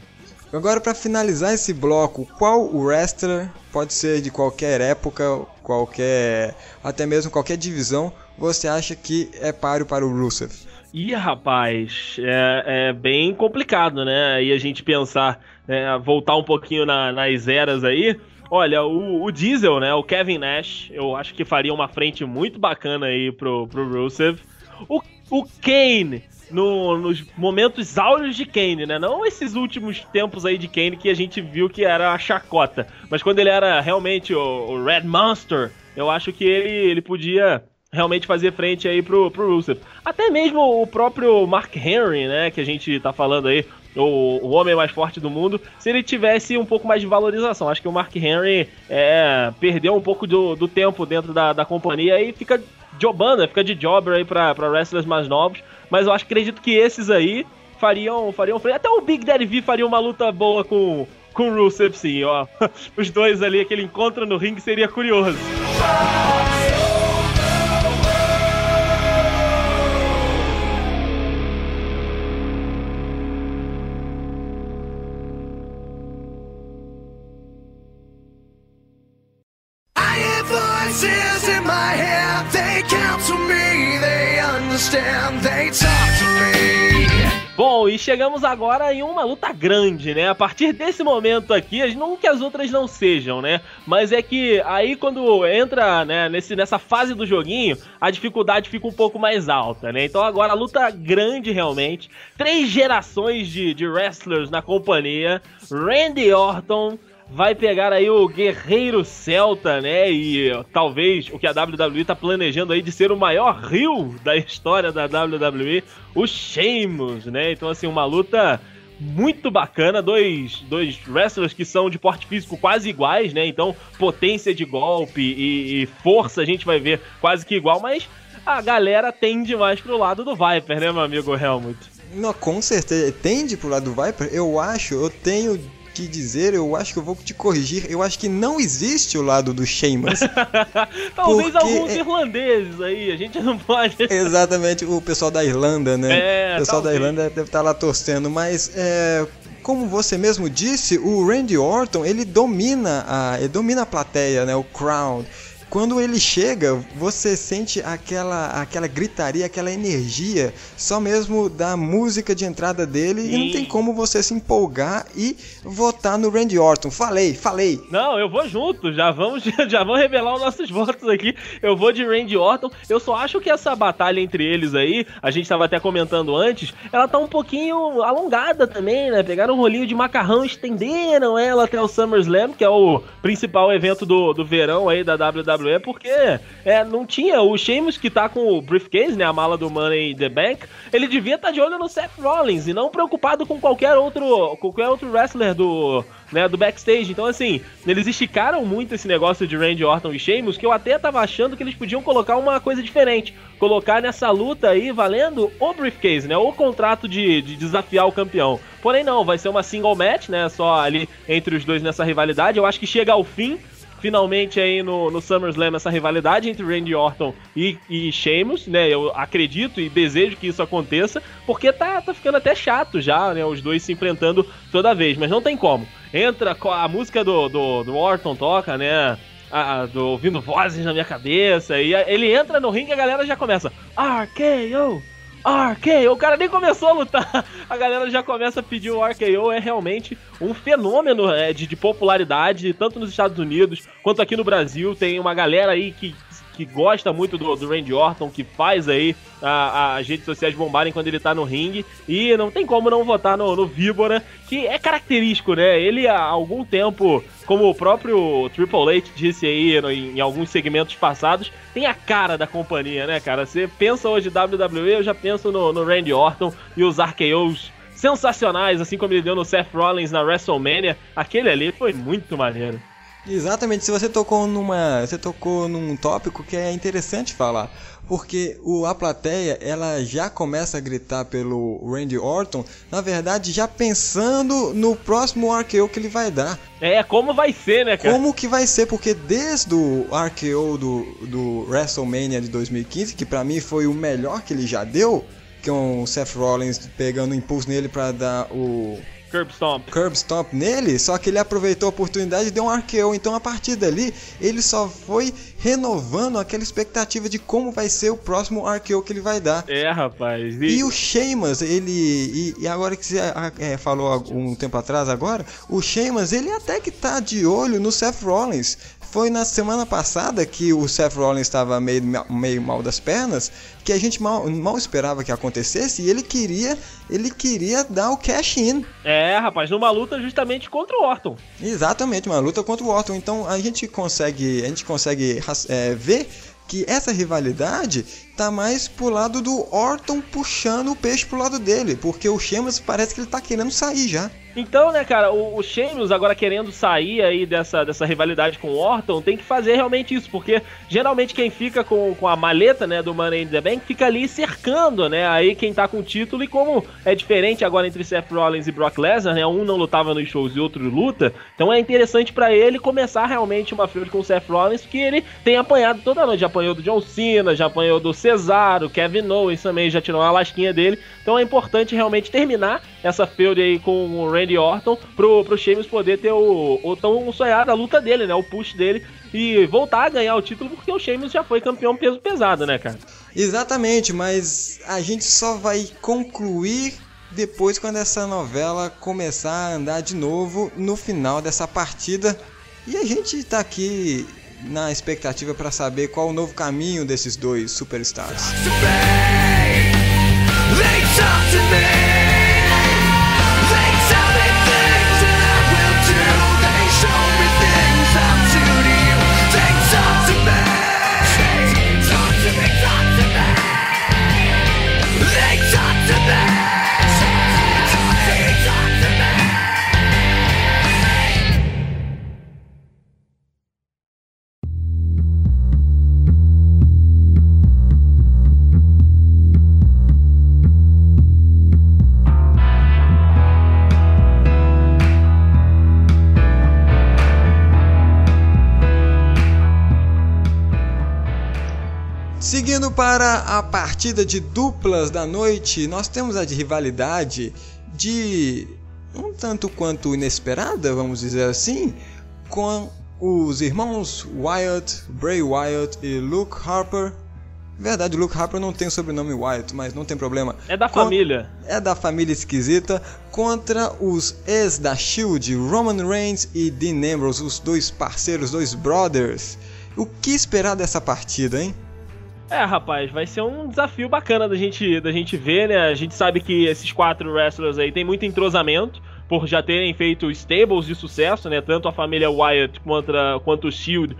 Agora para finalizar esse bloco, qual wrestler pode ser de qualquer época, qualquer até mesmo qualquer divisão, você acha que é páreo para o Rusev? Ih, rapaz, é, é bem complicado, né? Aí a gente pensar, né, voltar um pouquinho na- nas eras aí. Olha, o, o Diesel, né? O Kevin Nash, eu acho que faria uma frente muito bacana aí pro, pro Rusev. O, o Kane, no- nos momentos áureos de Kane, né? Não esses últimos tempos aí de Kane que a gente viu que era a chacota. Mas quando ele era realmente o, o Red Monster, eu acho que ele, ele podia realmente fazer frente aí pro, pro Rusev. Até mesmo o próprio Mark Henry, né, que a gente tá falando aí, o, o homem mais forte do mundo, se ele tivesse um pouco mais de valorização. Acho que o Mark Henry é, perdeu um pouco do, do tempo dentro da, da companhia e fica jobando, fica de jobber aí pra, pra wrestlers mais novos. Mas eu acho, acredito que esses aí fariam, fariam frente. Até o Big Daddy V faria uma luta boa com, com o Rusev, sim, ó. Os dois ali, aquele encontro no ringue seria curioso. Understand, they talk to me. Bom, e chegamos agora em uma luta grande, né? A partir desse momento aqui, não que as outras não sejam, né? Mas é que aí quando entra né, nesse, nessa fase do joguinho, a dificuldade fica um pouco mais alta, né? Então agora a luta grande realmente. Três gerações de, de wrestlers na companhia. Randy Orton vai pegar aí o Guerreiro Celta, né? E talvez o que a WWE tá planejando aí de ser o maior rio da história da WWE, o Sheamus, né? Então, assim, uma luta muito bacana, dois, dois wrestlers que são de porte físico quase iguais, né? Então, potência de golpe e, e força a gente vai ver quase que igual, mas a galera tende mais pro lado do Viper, né, meu amigo Helmut? Não, com certeza. Tende pro lado do Viper? Eu acho, eu tenho que dizer, eu acho que eu vou te corrigir. Eu acho que não existe o lado do Sheamus. Talvez alguns é- irlandeses aí, a gente não pode. Exatamente, o pessoal da Irlanda, né? É, o pessoal da talvez. Irlanda deve estar lá torcendo, mas é, como você mesmo disse, o Randy Orton, ele domina a, ele domina a plateia, né? O crowd. Quando ele chega, você sente aquela, aquela gritaria, aquela energia, só mesmo da música de entrada dele, e não Sim. tem como você se empolgar e votar no Randy Orton. Falei, falei. Não, eu vou junto, já vamos, já vamos revelar os nossos votos aqui. Eu vou de Randy Orton. Eu só acho que essa batalha entre eles aí, a gente tava até comentando antes, ela tá um pouquinho alongada também, né? Pegaram um rolinho de macarrão, estenderam ela até o SummerSlam, que é o principal evento do, do verão aí da WWE. WWE porque é, não tinha o Sheamus que tá com o briefcase, né, a mala do Money in the Bank, ele devia estar de olho no Seth Rollins e não preocupado com qualquer outro qualquer outro wrestler do né, do backstage. Então, assim, eles esticaram muito esse negócio de Randy Orton e Sheamus, que eu até tava achando que eles podiam colocar uma coisa diferente. Colocar nessa luta aí, valendo o briefcase, né, o contrato de, de desafiar o campeão. Porém, não, vai ser uma single match, né, só ali entre os dois nessa rivalidade. Eu acho que chega ao fim, finalmente aí no, no SummerSlam essa rivalidade entre Randy Orton e, e Sheamus, né? Eu acredito e desejo que isso aconteça, porque tá, tá ficando até chato já, né? Os dois se enfrentando toda vez, mas não tem como. Entra a música do, do, do Orton, toca, né? A, do, ouvindo vozes na minha cabeça, e ele entra no ringue e a galera já começa RKO! RKO, o cara nem começou a lutar, a galera já começa a pedir o RKO, é realmente um fenômeno é, de, de popularidade, tanto nos Estados Unidos quanto aqui no Brasil. Tem uma galera aí que, que gosta muito do, do Randy Orton, que faz aí a- as redes sociais bombarem quando ele tá no ringue, e não tem como não votar no, no Víbora, que é característico, né? Ele há algum tempo, como o próprio Triple H disse aí no- em, em alguns segmentos passados, tem a cara da companhia, né, cara? Você pensa hoje WWE, eu já penso no, no Randy Orton e os RKOs sensacionais, assim como ele deu no Seth Rollins na WrestleMania. Aquele ali foi muito maneiro. Exatamente, se você tocou numa, você tocou num tópico que é interessante falar, porque o a plateia, ela já começa a gritar pelo Randy Orton, na verdade já pensando no próximo RKO que ele vai dar. É, como vai ser, né, cara? Como que vai ser? Porque desde o RKO do, do WrestleMania de 2015, que pra mim foi o melhor que ele já deu, que é um Seth Rollins pegando impulso nele pra dar o Curb Stomp. curb stomp nele, só que ele aproveitou a oportunidade e deu um RKO. Então a partir dali, ele só foi renovando aquela expectativa de como vai ser o próximo RKO que ele vai dar. É, rapaz. E o Sheamus, ele. E, e agora que você é, falou um tempo atrás agora, o Sheamus, ele até que tá de olho no Seth Rollins. Foi na semana passada que o Seth Rollins estava meio, meio mal das pernas, que a gente mal, mal esperava que acontecesse, e ele queria, ele queria dar o cash in. É, rapaz, numa luta justamente contra o Orton. Exatamente, uma luta contra o Orton. Então a gente consegue, a gente consegue é, ver que essa rivalidade tá mais pro lado do Orton puxando o peixe pro lado dele, porque o Sheamus parece que ele tá querendo sair já. Então, né, cara, o, o Sheamus agora querendo sair aí dessa, dessa rivalidade com o Orton tem que fazer realmente isso, porque geralmente quem fica com, com a maleta, né, do Money in the Bank fica ali cercando, né, aí quem tá com o título e como é diferente agora entre Seth Rollins e Brock Lesnar, né, um não lutava nos shows e outro luta, então é interessante pra ele começar realmente uma feud com o Seth Rollins, que ele tem apanhado toda noite, já apanhou do John Cena, já apanhou do Cesaro, Kevin Owens também já tirou uma lasquinha dele, então é importante realmente terminar essa feud aí com o Randy Orton pro, pro Sheamus poder ter o, o tão sonhado a luta dele, né? O push dele e voltar a ganhar o título porque o Sheamus já foi campeão peso pesado, né, cara? Exatamente, mas a gente só vai concluir depois quando essa novela começar a andar de novo no final dessa partida. E a gente tá aqui na expectativa para saber qual o novo caminho desses dois superstars. to me. They talk partida de duplas da noite, nós temos a de rivalidade de um tanto quanto inesperada, vamos dizer assim, com os irmãos Wyatt, Bray Wyatt e Luke Harper. Verdade, Luke Harper não tem o sobrenome Wyatt, mas não tem problema. É da Con- família. É da família esquisita contra os ex da Shield, Roman Reigns e Dean Ambrose, os dois parceiros, dois brothers. O que esperar dessa partida, hein? É, rapaz, vai ser um desafio bacana da gente, da gente ver, né? A gente sabe que esses quatro wrestlers aí têm muito entrosamento, por já terem feito stables de sucesso, né? Tanto a família Wyatt contra, quanto o Shield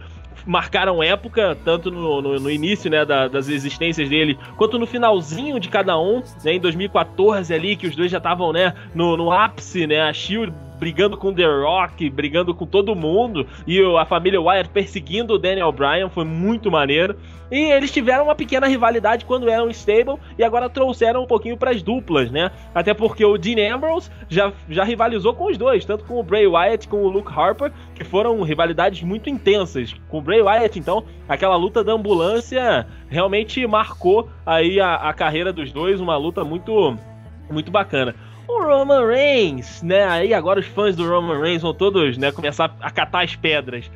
marcaram época, tanto no, no, no início né, da- das existências dele, quanto no finalzinho de cada um, né, em 2014 ali, que os dois já estavam né, no, no ápice, né, a Shield brigando com The Rock, brigando com todo mundo, e a família Wyatt perseguindo o Daniel Bryan, foi muito maneiro. E eles tiveram uma pequena rivalidade quando eram stable, e agora trouxeram um pouquinho pras duplas, né? Até porque o Dean Ambrose já, já rivalizou com os dois, tanto com o Bray Wyatt com o Luke Harper, que foram rivalidades muito intensas. Com o Bray Wyatt, então, aquela luta da ambulância realmente marcou aí a, a carreira dos dois, uma luta muito, muito bacana. O Roman Reigns, né? Aí agora os fãs do Roman Reigns vão todos, né, começar a catar as pedras.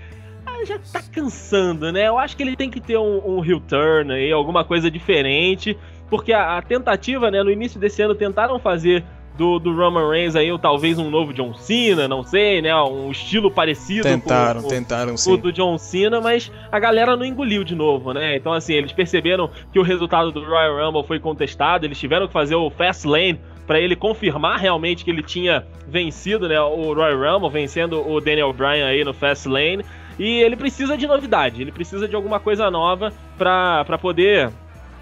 Ah, já tá cansando, né? Eu acho que ele tem que ter um, um heel turn aí, alguma coisa diferente, porque a, a tentativa, né, no início desse ano tentaram fazer do, do Roman Reigns aí, ou talvez um novo John Cena, não sei, né? Um estilo parecido Tentaram, com, com, tentaram o sim. do John Cena, mas a galera não engoliu de novo, né? Então, assim, eles perceberam que o resultado do Royal Rumble foi contestado, eles tiveram que fazer o Fast Lane para ele confirmar realmente que ele tinha vencido, né, o Royal Rumble, vencendo o Daniel Bryan aí no Fast Lane. E ele precisa de novidade, ele precisa de alguma coisa nova pra poder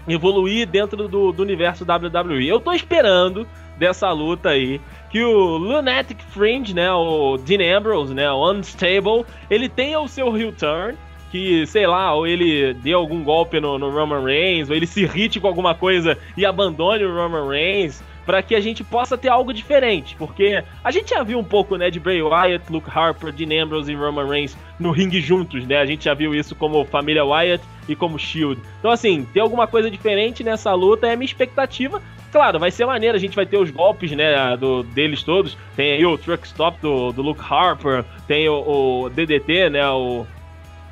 evoluir dentro do, do universo WWE. Eu tô esperando dessa luta aí que o Lunatic Fringe, né, o Dean Ambrose, né, o Unstable, ele tenha o seu heel turn, que, sei lá, ou ele dê algum golpe no, no Roman Reigns, ou ele se irrite com alguma coisa e abandone o Roman Reigns, para que a gente possa ter algo diferente, porque a gente já viu um pouco, né, de Bray Wyatt, Luke Harper, Dean Ambrose e Roman Reigns no ringue juntos, né? A gente já viu isso como família Wyatt e como Shield. Então, assim, ter alguma coisa diferente nessa luta é minha expectativa. Claro, vai ser maneiro, a gente vai ter os golpes, né, do, deles todos. Tem aí o truck stop do, do Luke Harper, tem o, o DDT, né, o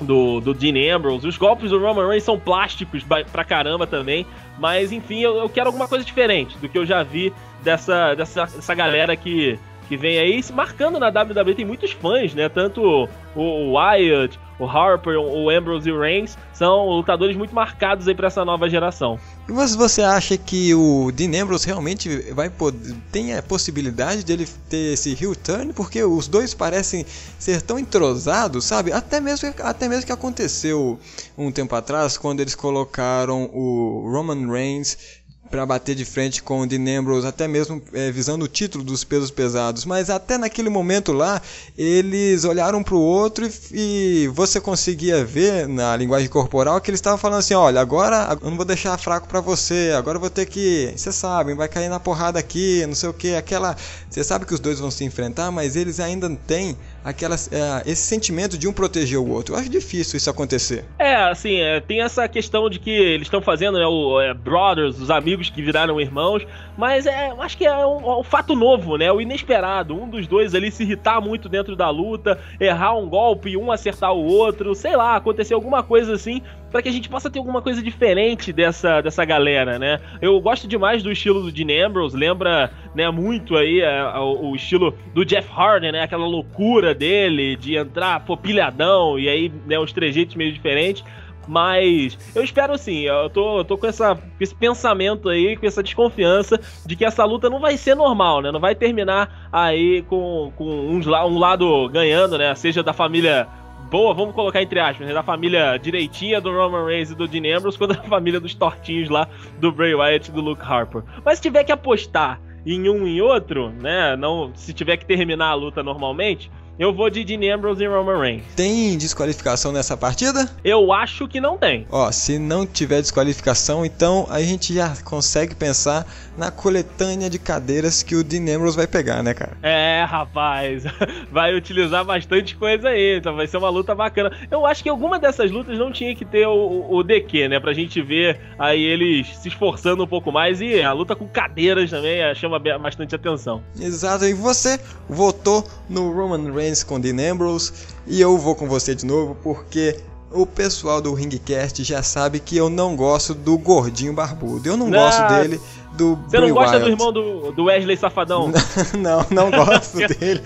do, do Dean Ambrose. Os golpes do Roman Reigns são plásticos pra caramba também. Mas enfim, eu, eu quero alguma coisa diferente do que eu já vi dessa, dessa, dessa galera que, que vem aí se marcando na WWE. Tem muitos fãs, né? Tanto o, o Wyatt, o Harper, o Ambrose e o Reigns são lutadores muito marcados aí pra essa nova geração. E você, acha que o Dean Ambrose realmente vai poder, tem a possibilidade de ele ter esse heel turn? Porque os dois parecem ser tão entrosados, sabe? Até mesmo, até mesmo que aconteceu um tempo atrás, quando eles colocaram o Roman Reigns para bater de frente com o Dean Ambrose, até mesmo eh, visando o título dos pesos pesados. Mas até naquele momento lá, eles olharam para o outro e, e você conseguia ver na linguagem corporal que eles estavam falando assim: olha, agora eu não vou deixar fraco para você, agora eu vou ter que, você sabe, vai cair na porrada aqui, não sei o que, aquela. Você sabe que os dois vão se enfrentar, mas eles ainda têm aquela, eh, esse sentimento de um proteger o outro. Eu acho difícil isso acontecer. É, assim, é, tem essa questão de que eles estão fazendo, né, o é, Brothers, os amigos que viraram irmãos, mas é, acho que é um, um fato novo, né, o inesperado, um dos dois ali se irritar muito dentro da luta, errar um golpe, um acertar o outro, sei lá, acontecer alguma coisa assim, para que a gente possa ter alguma coisa diferente dessa, dessa galera, né. Eu gosto demais do estilo do Dean Ambrose, lembra, né, muito aí é, o, o estilo do Jeff Hardy, né, aquela loucura dele de entrar pô, pilhadão e aí, né, os trejeitos meio diferentes. Mas eu espero assim, eu tô, eu tô com, essa, esse pensamento aí, com essa desconfiança de que essa luta não vai ser normal, né? Não vai terminar aí com, com uns, um lado ganhando, né? Seja da família boa, vamos colocar entre aspas, né? da família direitinha do Roman Reigns e do Dean Ambrose, quanto da família dos tortinhos lá do Bray Wyatt e do Luke Harper. Mas se tiver que apostar em um e outro, né? Não, se tiver que terminar a luta normalmente, eu vou de Dean Ambrose e Roman Reigns. Tem desqualificação nessa partida? Eu acho que não tem. Ó, se não tiver desqualificação, então a gente já consegue pensar na coletânea de cadeiras que o Dean Ambrose vai pegar, né, cara? É, rapaz, vai utilizar bastante coisa aí, então vai ser uma luta bacana. Eu acho que alguma dessas lutas não tinha que ter o, o DQ, né? Pra gente ver aí eles se esforçando um pouco mais e a luta com cadeiras também eh, chama bastante atenção. Exato, e você votou no Roman Reigns com Dean Ambrose e eu vou com você de novo porque o pessoal do Ringcast já sabe que eu não gosto do gordinho barbudo. Eu não Não, gosto dele, do Você Bray não gosta Wyatt. do irmão do, do Wesley Safadão? não, não gosto dele.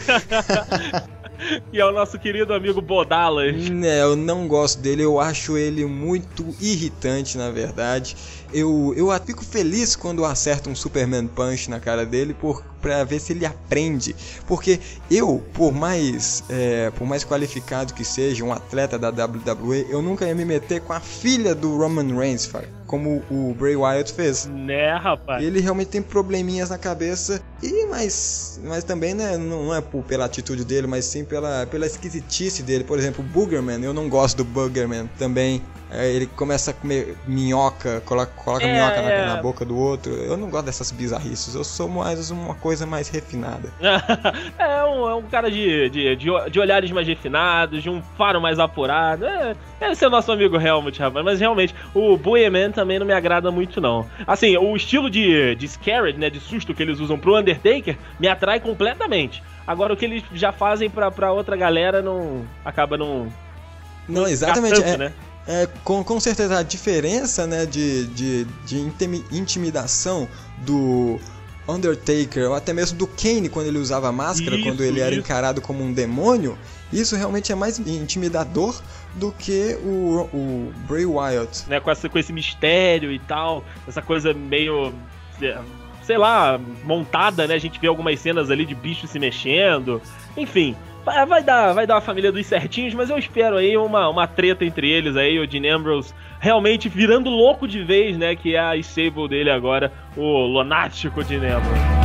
que é o nosso querido amigo Bodalas. Né, eu não gosto dele, eu acho ele muito irritante, na verdade. eu, eu fico feliz quando acerto um Superman Punch na cara dele por, pra ver se ele aprende. Porque eu, por mais, é, por mais qualificado que seja um atleta da WWE, eu nunca ia me meter com a filha do Roman Reigns, como o Bray Wyatt fez. Né, rapaz? Ele realmente tem probleminhas na cabeça e mas, mas também né, não não é por- pela atitude dele, mas sim pela, pela esquisitice dele. Por exemplo, o Boogerman, eu não gosto do Boogerman também. É, ele começa a comer minhoca, coloca, coloca É, minhoca na, é. na boca do outro. Eu não gosto dessas bizarrices. Eu sou mais uma coisa mais refinada. é, um, é um cara de, de, de, de olhares mais refinados, de um faro mais apurado. É, esse é o nosso amigo Helmut, rapaz. Mas realmente, o Boyman também não me agrada muito, não. Assim, o estilo de, de scared, né, de susto que eles usam pro Undertaker, me atrai completamente. Agora, o que eles já fazem pra, pra outra galera não acaba não. Não, exatamente. tanto, é, né? é, com, com certeza a diferença né, de, de, de intimi- intimidação do Undertaker, ou até mesmo do Kane quando ele usava máscara, Isso, quando ele era isso. encarado como um demônio, isso realmente é mais intimidador do que o, o Bray Wyatt. né, com, essa, com esse mistério e tal, essa coisa meio. é, sei lá, montada, né? A gente vê algumas cenas ali de bichos se mexendo. Enfim, vai vai dar, vai dar a família dos certinhos, mas eu espero aí uma, uma treta entre eles aí, o Dean Ambrose realmente virando louco de vez, né? Que é a stable dele agora, o lunático Dean Ambrose.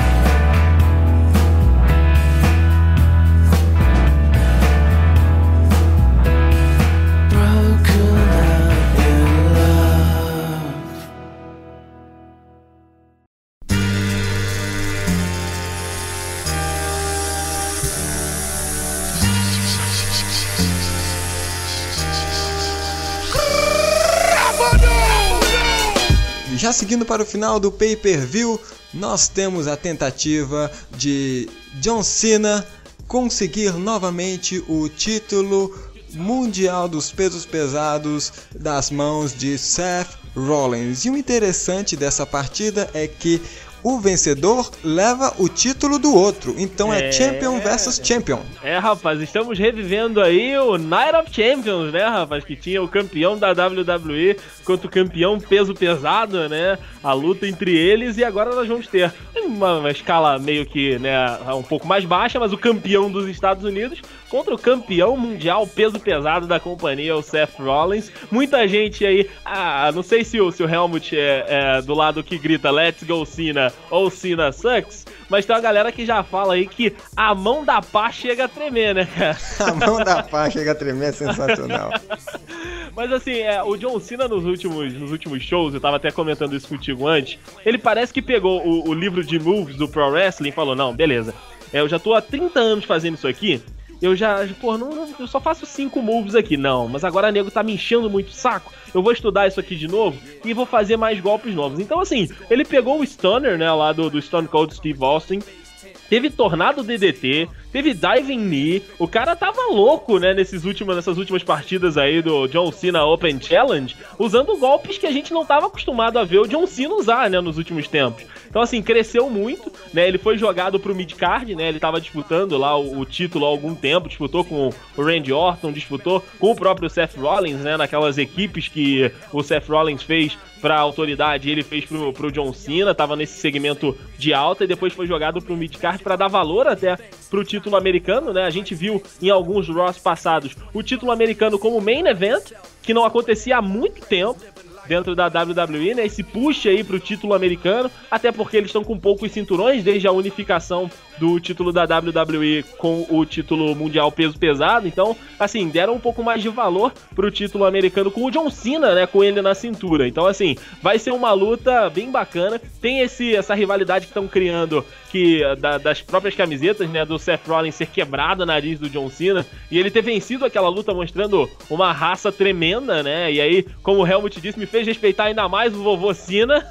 Seguindo para o final do pay-per-view, nós temos a tentativa de John Cena conseguir novamente o título mundial dos pesos pesados das mãos de Seth Rollins. E o interessante dessa partida é que o vencedor leva o título do outro. Então é, É. Champion versus Champion. É, rapaz, estamos revivendo aí o Night of Champions, né, rapaz? Que tinha o campeão da WWE contra o campeão peso pesado, né? A luta entre eles e agora nós vamos ter uma, uma escala meio que, né, um pouco mais baixa, mas o campeão dos Estados Unidos contra o campeão mundial peso pesado da companhia, o Seth Rollins. Muita gente aí, ah, não sei se o, se o Helmut é, é do lado que grita Let's Go Cena ou Cena Sucks, mas tem uma galera que já fala aí que a mão da pá chega a tremer, né, cara? A mão da pá chega a tremer, é sensacional. Mas assim, é, o John Cena nos últimos, nos últimos shows, eu tava até comentando isso contigo antes, ele parece que pegou o, o livro de moves do Pro Wrestling e falou, não, beleza, é, eu já tô há 30 anos fazendo isso aqui, eu já, pô, não, não- eu só faço cinco moves aqui, não, mas agora nego tá me enchendo muito o saco, eu vou estudar isso aqui de novo e vou fazer mais golpes novos. Então assim, ele pegou o Stunner, né, lá do, do Stone Cold Steve Austin, Teve Tornado DDT, teve Diving Knee. O cara tava louco, né, nesses últimos, nessas últimas partidas aí do John Cena Open Challenge, usando golpes que a gente não tava acostumado a ver o John Cena usar, né, nos últimos tempos. Então, assim, cresceu muito, né, ele foi jogado pro midcard, né, ele tava disputando lá o, o título há algum tempo, disputou com o Randy Orton, disputou com o próprio Seth Rollins, né, naquelas equipes que o Seth Rollins fez pra autoridade, ele fez pro, pro John Cena, tava nesse segmento de alta e depois foi jogado pro midcard pra dar valor até pro título americano, né? A gente viu em alguns Raws passados o título americano como main event, que não acontecia há muito tempo dentro da WWE, né? Esse push aí pro título americano, até porque eles estão com poucos cinturões desde a unificação do título da WWE com o título mundial peso pesado. Então, assim, deram um pouco mais de valor pro título americano com o John Cena, né, com ele na cintura. Então, assim, vai ser uma luta bem bacana. Tem esse essa rivalidade que estão criando que da- das próprias camisetas, né, do Seth Rollins ser quebrado o nariz do John Cena e ele ter vencido aquela luta mostrando uma raça tremenda, né? E aí, como o Helmut disse, me fez respeitar ainda mais o vovô Cena.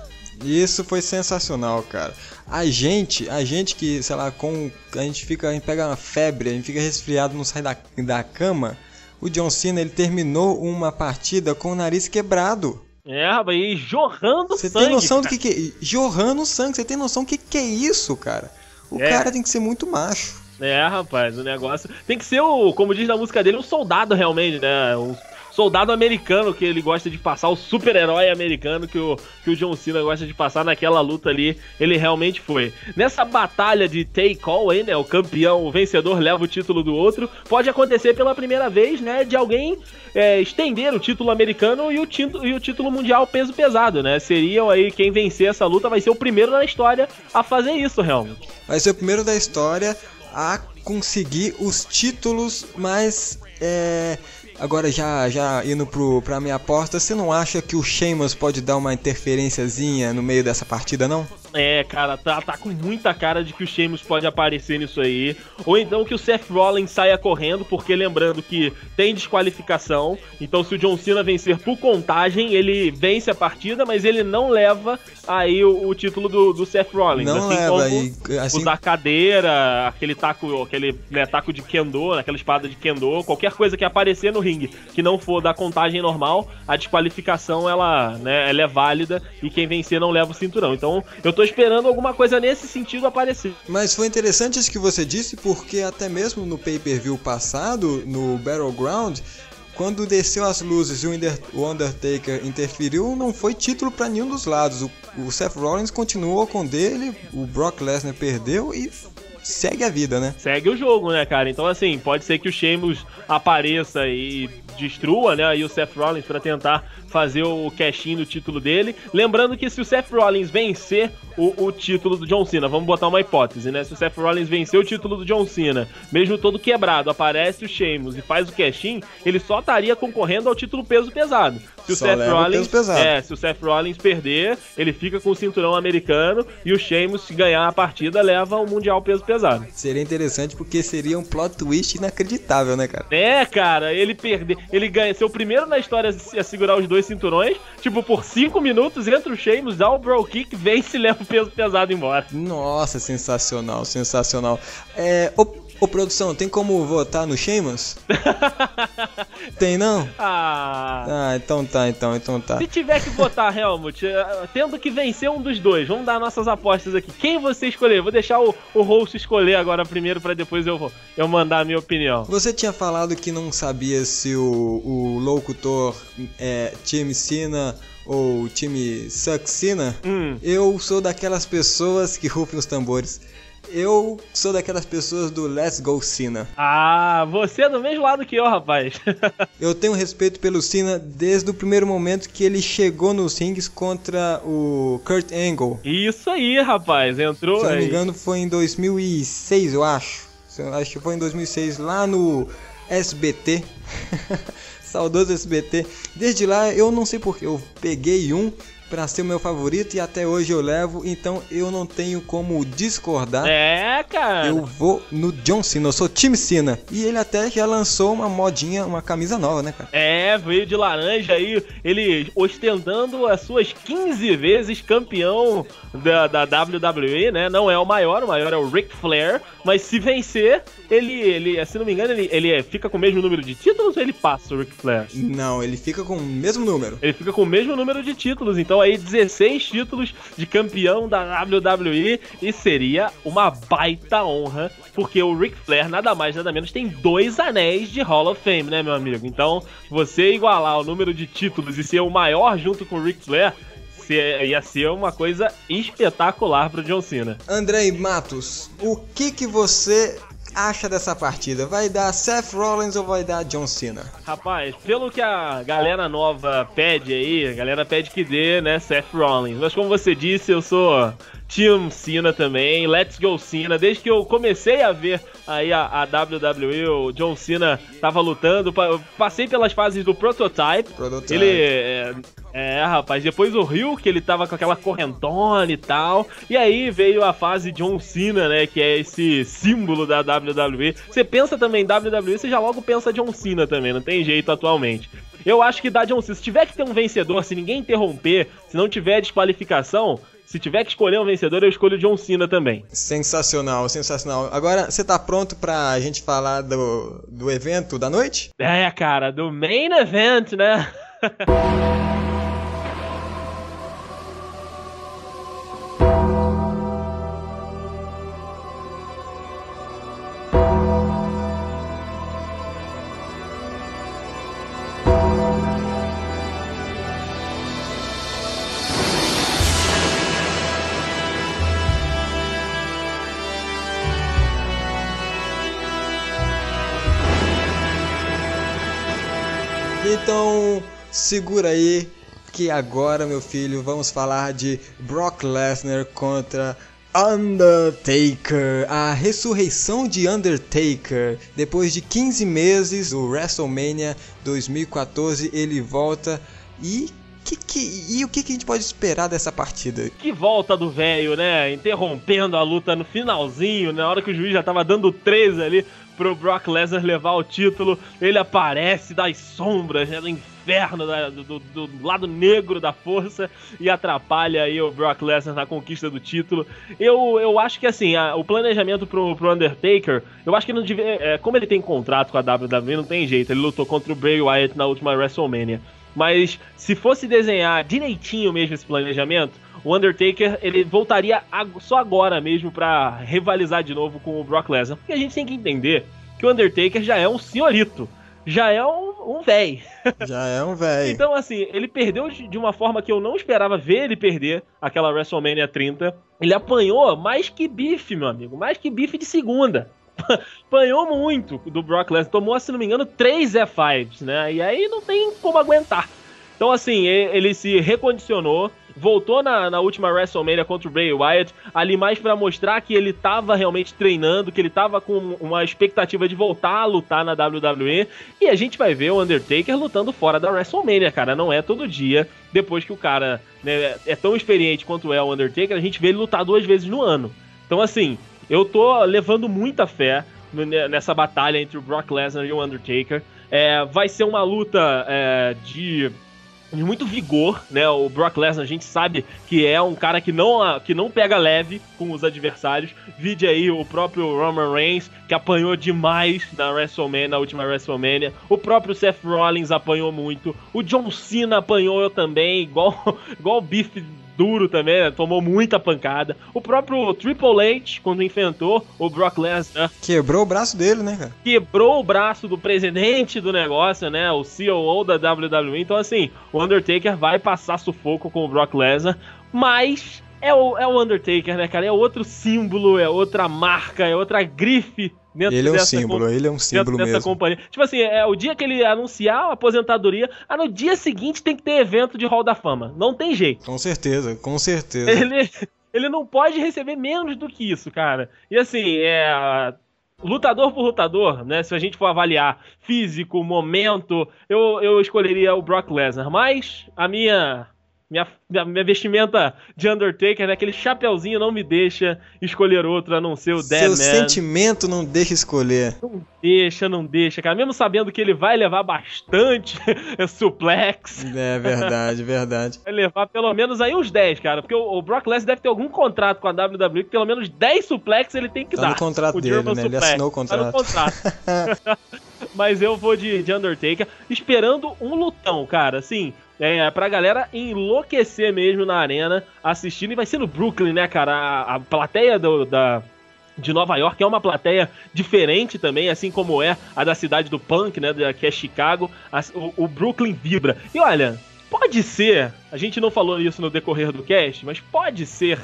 Isso foi sensacional, cara. A gente, a gente que, sei lá, com a gente fica, a gente pega uma febre, a gente fica resfriado, não sai da, da cama. O John Cena, ele terminou uma partida com o nariz quebrado. É, rapaz, e jorrando Você sangue. tem noção do cara. que que jorrando sangue, você tem noção do que que é isso, cara? O É. cara tem que ser muito macho. É, rapaz, o negócio tem que ser o, como diz na música dele, um soldado realmente, né? Um soldado americano que ele gosta de passar, o super-herói americano que o, que o John Cena gosta de passar naquela luta ali, ele realmente foi. Nessa batalha de take all aí, né, o campeão, o vencedor leva o título do outro, pode acontecer pela primeira vez, né, de alguém é, estender o título americano e o, título, e o título mundial peso pesado, né, seriam aí, quem vencer essa luta vai ser o primeiro na história a fazer isso, realmente. Vai ser o primeiro da história a conseguir os títulos, mas é. Agora já, já indo pro, pra minha aposta, você não acha que o Sheamus pode dar uma interferênciazinha no meio dessa partida, não? É, cara, tá, tá com muita cara de que o Sheamus pode aparecer nisso aí. Ou então que o Seth Rollins saia correndo, porque lembrando que tem desqualificação. Então se o John Cena vencer por contagem, ele vence a partida, mas ele não leva aí o, o título do, do Seth Rollins. Não assim leva, como e, assim- usar cadeira, aquele taco, aquele né, taco de kendo, aquela espada de kendo, qualquer coisa que aparecer no ringue que não for da contagem normal, a desqualificação ela, né, ela é válida e quem vencer não leva o cinturão. Então eu tô esperando alguma coisa nesse sentido aparecer. Mas foi interessante isso que você disse, porque até mesmo no pay-per-view passado, no Battleground, quando desceu as luzes e o Under- o Undertaker interferiu, não foi título pra nenhum dos lados. O, Seth Rollins continuou com dele, o Brock Lesnar perdeu e segue a vida, né? segue o jogo, né, cara? Então, assim, pode ser que o Sheamus apareça e destrua, né, aí o Seth Rollins pra tentar fazer o cash-in do título dele. Lembrando que se o Seth Rollins vencer o, o título do John Cena, vamos botar uma hipótese, né? Se o Seth Rollins vencer o título do John Cena, mesmo todo quebrado, aparece o Sheamus e faz o cash-in, ele só estaria concorrendo ao título peso pesado. Se o Só Seth o Rollins pesado. é, se o Seth Rollins perder, ele fica com o cinturão americano e o Sheamus, se ganhar a partida, leva o Mundial peso pesado. Seria interessante porque seria um plot twist inacreditável, né, cara? É, cara, ele perder. Ele ganha ser o primeiro na história a segurar os dois cinturões. Tipo, por 5 minutos, entra o Sheamus, dá o bro kick, vence e leva o peso pesado embora. Nossa, sensacional, sensacional. É, ô, ô produção, tem como votar no Sheamus? tem não? Ah. Ah, então tá, então, então tá. Se tiver que votar, Helmut, eh, tendo que vencer um dos dois, vamos dar nossas apostas aqui. Quem você escolher? Vou deixar o, o host escolher agora primeiro, pra depois eu, vou- eu mandar a minha opinião. Você tinha falado que não sabia se o, o locutor é time Cena ou time Cena. Hum. Eu sou daquelas pessoas que rufem os tambores. Eu sou daquelas pessoas do Let's Go Cena. Ah, você é do mesmo lado que eu, rapaz. Eu tenho respeito pelo Cena desde o primeiro momento que ele chegou nos rings contra o Kurt Angle. Isso aí, rapaz. Entrou Se eu não me engano foi em 2006, eu acho. Se eu- Acho que foi em 2006, lá no SBT. Saudoso SBT. Desde lá eu não sei porque eu peguei um pra ser o meu favorito e até hoje eu levo, então eu não tenho como discordar. É, cara. Eu vou no John Cena, eu sou time Cena. E ele até já lançou uma modinha, uma camisa nova, né, cara? É, veio de laranja aí, ele ostentando as suas 15 vezes campeão da, da WWE, né? Não é o maior, o maior é o Ric Flair, mas se vencer, ele, ele se não me engano, ele, ele é- fica com o mesmo número de títulos ou ele passa o Ric Flair? Não, ele fica com o mesmo número. Ele fica com o mesmo número de títulos, então aí 16 títulos de campeão da WWE e seria uma baita honra, porque o Ric Flair nada mais nada menos tem dois anéis de Hall of Fame, né, meu amigo? Então, você igualar o número de títulos e ser o maior junto com o Ric Flair, se- ia ser uma coisa espetacular pro John Cena. Andrei Matos, o que que você acha dessa partida? Vai dar Seth Rollins ou vai dar John Cena? Rapaz, pelo que a galera nova pede aí, a galera pede que dê, né, Seth Rollins. Mas como você disse, eu sou Team Cena também, Let's Go Cena. Desde que eu comecei a ver aí a, a WWE, o John Cena tava lutando, pa- eu passei pelas fases do Prototype. Prototype. Ele é, é, rapaz, depois o Rio, que ele tava com aquela correntona e tal. E aí veio a fase John Cena, né? Que é esse símbolo da WWE. Você pensa também em WWE, você já logo pensa John Cena também, não tem jeito atualmente. Eu acho que dá John Cena. Se tiver que ter um vencedor, se ninguém interromper, se não tiver desqualificação, se tiver que escolher um vencedor, eu escolho John Cena também. Sensacional, sensacional. Agora, você tá pronto pra gente falar do, do evento da noite? É, cara, do main event, né? segura aí que agora, meu filho, vamos falar de Brock Lesnar contra Undertaker, a ressurreição de Undertaker. Depois de 15 meses do WrestleMania 2014, ele volta e que, que, e o que, que a gente pode esperar dessa partida? Que volta do velho, né? Interrompendo a luta no finalzinho, na hora que o juiz já tava dando 13 ali pro Brock Lesnar levar o título. Ele aparece das sombras, né? Do inferno, da- do, do- do lado negro da força e atrapalha aí o Brock Lesnar na conquista do título. Eu, eu acho que assim, a- o planejamento pro, pro Undertaker, eu acho que não devia. é, como ele tem contrato com a WWE, não tem jeito. Ele lutou contra o Bray Wyatt na última WrestleMania. Mas se fosse desenhar direitinho mesmo esse planejamento, o Undertaker ele voltaria só agora mesmo pra rivalizar de novo com o Brock Lesnar. Porque a gente tem que entender que o Undertaker já é um senhorito, já é um, um véi. Já é um velho. Então, assim, ele perdeu de uma forma que eu não esperava ver ele perder aquela WrestleMania 30. Ele apanhou mais que bife, meu amigo, mais que bife de segunda. apanhou muito do Brock Lesnar. Tomou, se não me engano, três F5s, né? E aí não tem como aguentar. Então, assim, ele se recondicionou, voltou na, na última WrestleMania contra o Bray Wyatt, ali mais pra mostrar que ele tava realmente treinando, que ele tava com uma expectativa de voltar a lutar na WWE. E a gente vai ver o Undertaker lutando fora da WrestleMania, cara. Não é todo dia. Depois que o cara né, é tão experiente quanto é o Undertaker, a gente vê ele lutar duas vezes no ano. Então, assim, eu tô levando muita fé no- nessa batalha entre o Brock Lesnar e o Undertaker. É, vai ser uma luta é, de de muito vigor, né? O Brock Lesnar, a gente sabe que é um cara que não, que não pega leve com os adversários. Vide aí o próprio Roman Reigns, que apanhou demais na WrestleMania, na última WrestleMania. O próprio Seth Rollins apanhou muito. O John Cena apanhou também, igual, igual o Biff duro também, né? tomou muita pancada. O próprio Triple H, quando enfrentou o Brock Lesnar, Quebrou o braço dele, né, cara? quebrou o braço do presidente do negócio, né? O COO da WWE. Então, assim, o Undertaker vai passar sufoco com o Brock Lesnar, mas é o, é o Undertaker, né, cara? É outro símbolo, é outra marca, é outra grife dentro Ele é um símbolo, com- ele é um dentro símbolo dessa mesmo. companhia. Tipo assim, é o dia que ele anunciar a aposentadoria, ah, no dia seguinte tem que ter evento de Hall da Fama. Não tem jeito. Com certeza, com certeza. Ele, ele não pode receber menos do que isso, cara. E assim, é. Lutador por lutador, né? Se a gente for avaliar físico, momento, eu, eu escolheria o Brock Lesnar. Mas a minha. Minha, minha, vestimenta de Undertaker, né? Aquele chapeuzinho não me deixa escolher outro a não ser o Dead Seu sentimento não deixa escolher. Não deixa, não deixa, cara. Mesmo sabendo que ele vai levar bastante suplex. É verdade, verdade. Vai levar pelo menos aí uns 10, cara. Porque o, o Brock Lesnar deve ter algum contrato com a WWE que pelo menos 10 suplex ele tem que Tá dar. no contrato O dele, German né? Ele suplex. assinou o Tá no contrato. contrato. Mas eu vou de, de Undertaker, esperando um lutão, cara. Assim, é, pra galera enlouquecer mesmo na arena, assistindo. E vai ser no Brooklyn, né, cara? A, a plateia do- da, de Nova York é uma plateia diferente também, assim como é a da cidade do punk, né, que é Chicago. As- o, o Brooklyn vibra. E olha, pode ser, a gente não falou isso no decorrer do cast, mas pode ser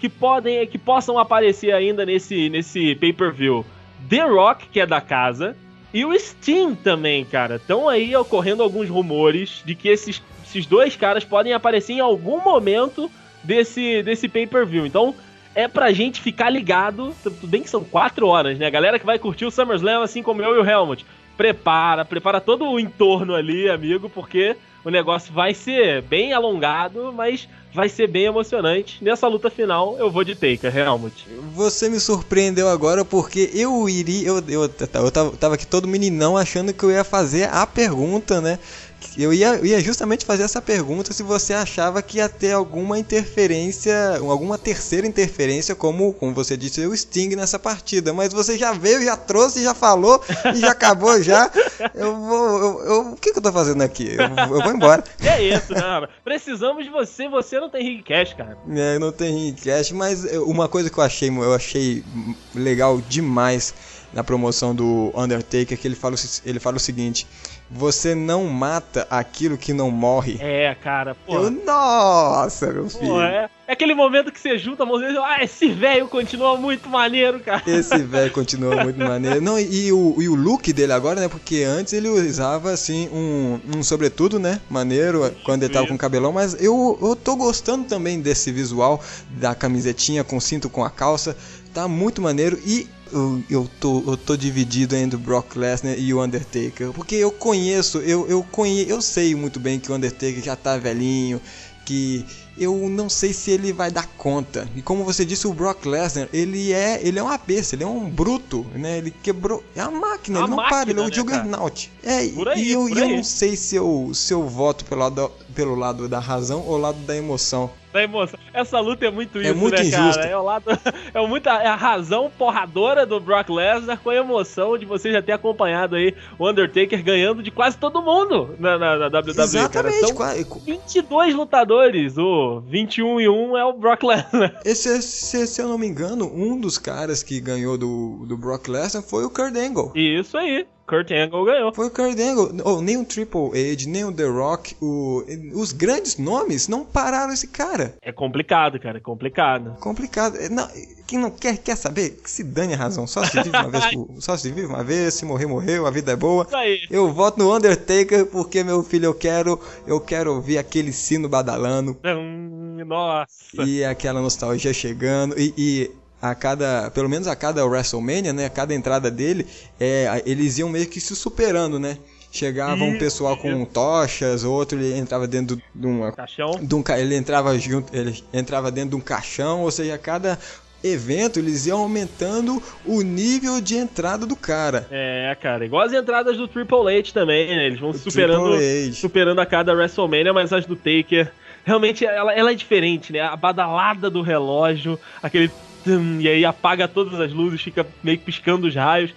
que podem que possam aparecer ainda nesse nesse pay-per-view The Rock, que é da casa, e o Steam também, cara. Estão aí ocorrendo alguns rumores de que esses, esses dois caras podem aparecer em algum momento desse, desse pay-per-view. Então, é pra gente ficar ligado. Tudo bem que são quatro horas, né? A galera que vai curtir o SummerSlam, assim como eu e o Helmut, prepara, prepara todo o entorno ali, amigo, porque o negócio vai ser bem alongado, mas vai ser bem emocionante. Nessa luta final, eu vou de Taker, Helmut. Você me surpreendeu agora porque eu iria. Eu, eu, eu tava, tava aqui todo meninão achando que eu ia fazer a pergunta, né? Eu ia, ia justamente fazer essa pergunta se você achava que ia ter alguma interferência, alguma terceira interferência, como, como você disse, o Sting nessa partida. Mas você já veio, já trouxe, já falou e já acabou já. Eu vou. Eu, eu- o que, que eu tô fazendo aqui? Eu, eu vou embora. É isso, né? Precisamos de você, você não tem Ring Cash, cara. É, não tem cash, mas uma coisa que eu achei, eu achei legal demais na promoção do Undertaker, que ele fala, ele fala o seguinte, você não mata aquilo que não morre. É, cara, pô. Eu, nossa, meu filho. Pô, é, é aquele momento que você junta a mãozinha e fala, ah, esse velho continua muito maneiro, cara. Esse velho continua muito maneiro. Não, e o, e o look dele agora, né? Porque antes ele usava, assim, um, um sobretudo, né? Maneiro, quando ele tava com cabelão. Mas eu, eu tô gostando também desse visual da camisetinha com cinto com a calça. Tá muito maneiro. E eu, eu, tô, eu tô dividido entre o Brock Lesnar e o Undertaker. Porque eu conheço, eu, eu conheço, eu sei muito bem que o Undertaker já tá velhinho. Que eu não sei se ele vai dar conta. E como você disse, o Brock Lesnar, ele é, ele é uma besta, ele é um bruto, né? Ele quebrou, é uma máquina, É ele não para, ele é máquina, um né, juggernaut. É, Por aí, e eu, e eu não sei se eu, se eu voto pelo lado, pelo lado da razão ou lado da emoção. Da emoção. Essa luta é muito isso, muito né, injusta. cara? É, o lado, é, muito a, é a razão porradora do Brock Lesnar com a emoção de você já ter acompanhado aí o Undertaker ganhando de quase todo mundo na, na, na WWE, cara. Exatamente, São qua- 22 lutadores, o 21 e 1 é o Brock Lesnar. Esse, se, se eu não me engano, um dos caras que ganhou do, do Brock Lesnar foi o Kurt Angle. Isso aí, Kurt Angle ganhou. Foi o Kurt Angle. Oh, nem o Triple H, nem o The Rock, o, os grandes nomes não pararam esse cara. É complicado, cara, é complicado. Complicado. É, Não, quem não quer, quer saber, que se dane a razão. Só se vive uma vez, só se vive uma vez, se morrer, morreu, a vida é boa. Isso aí. Eu voto no Undertaker porque, meu filho, eu quero, eu quero ouvir aquele sino badalando Hum, Nossa. e aquela nostalgia chegando e, e a cada, pelo menos a cada WrestleMania, né, a cada entrada dele, é, eles iam meio que se superando, né? Chegava um pessoal com tochas, outro ele entrava dentro de uma Caixão. de um ele entrava junto, ele entrava dentro de um caixão, ou seja, a cada evento eles iam aumentando o nível de entrada do cara. É, cara, igual as entradas do Triple H também, né? Eles vão O superando, superando a cada WrestleMania, mas as do Taker, realmente ela, ela é diferente, né? A badalada do relógio, aquele. Tum, e aí apaga todas as luzes, fica meio que piscando os raios.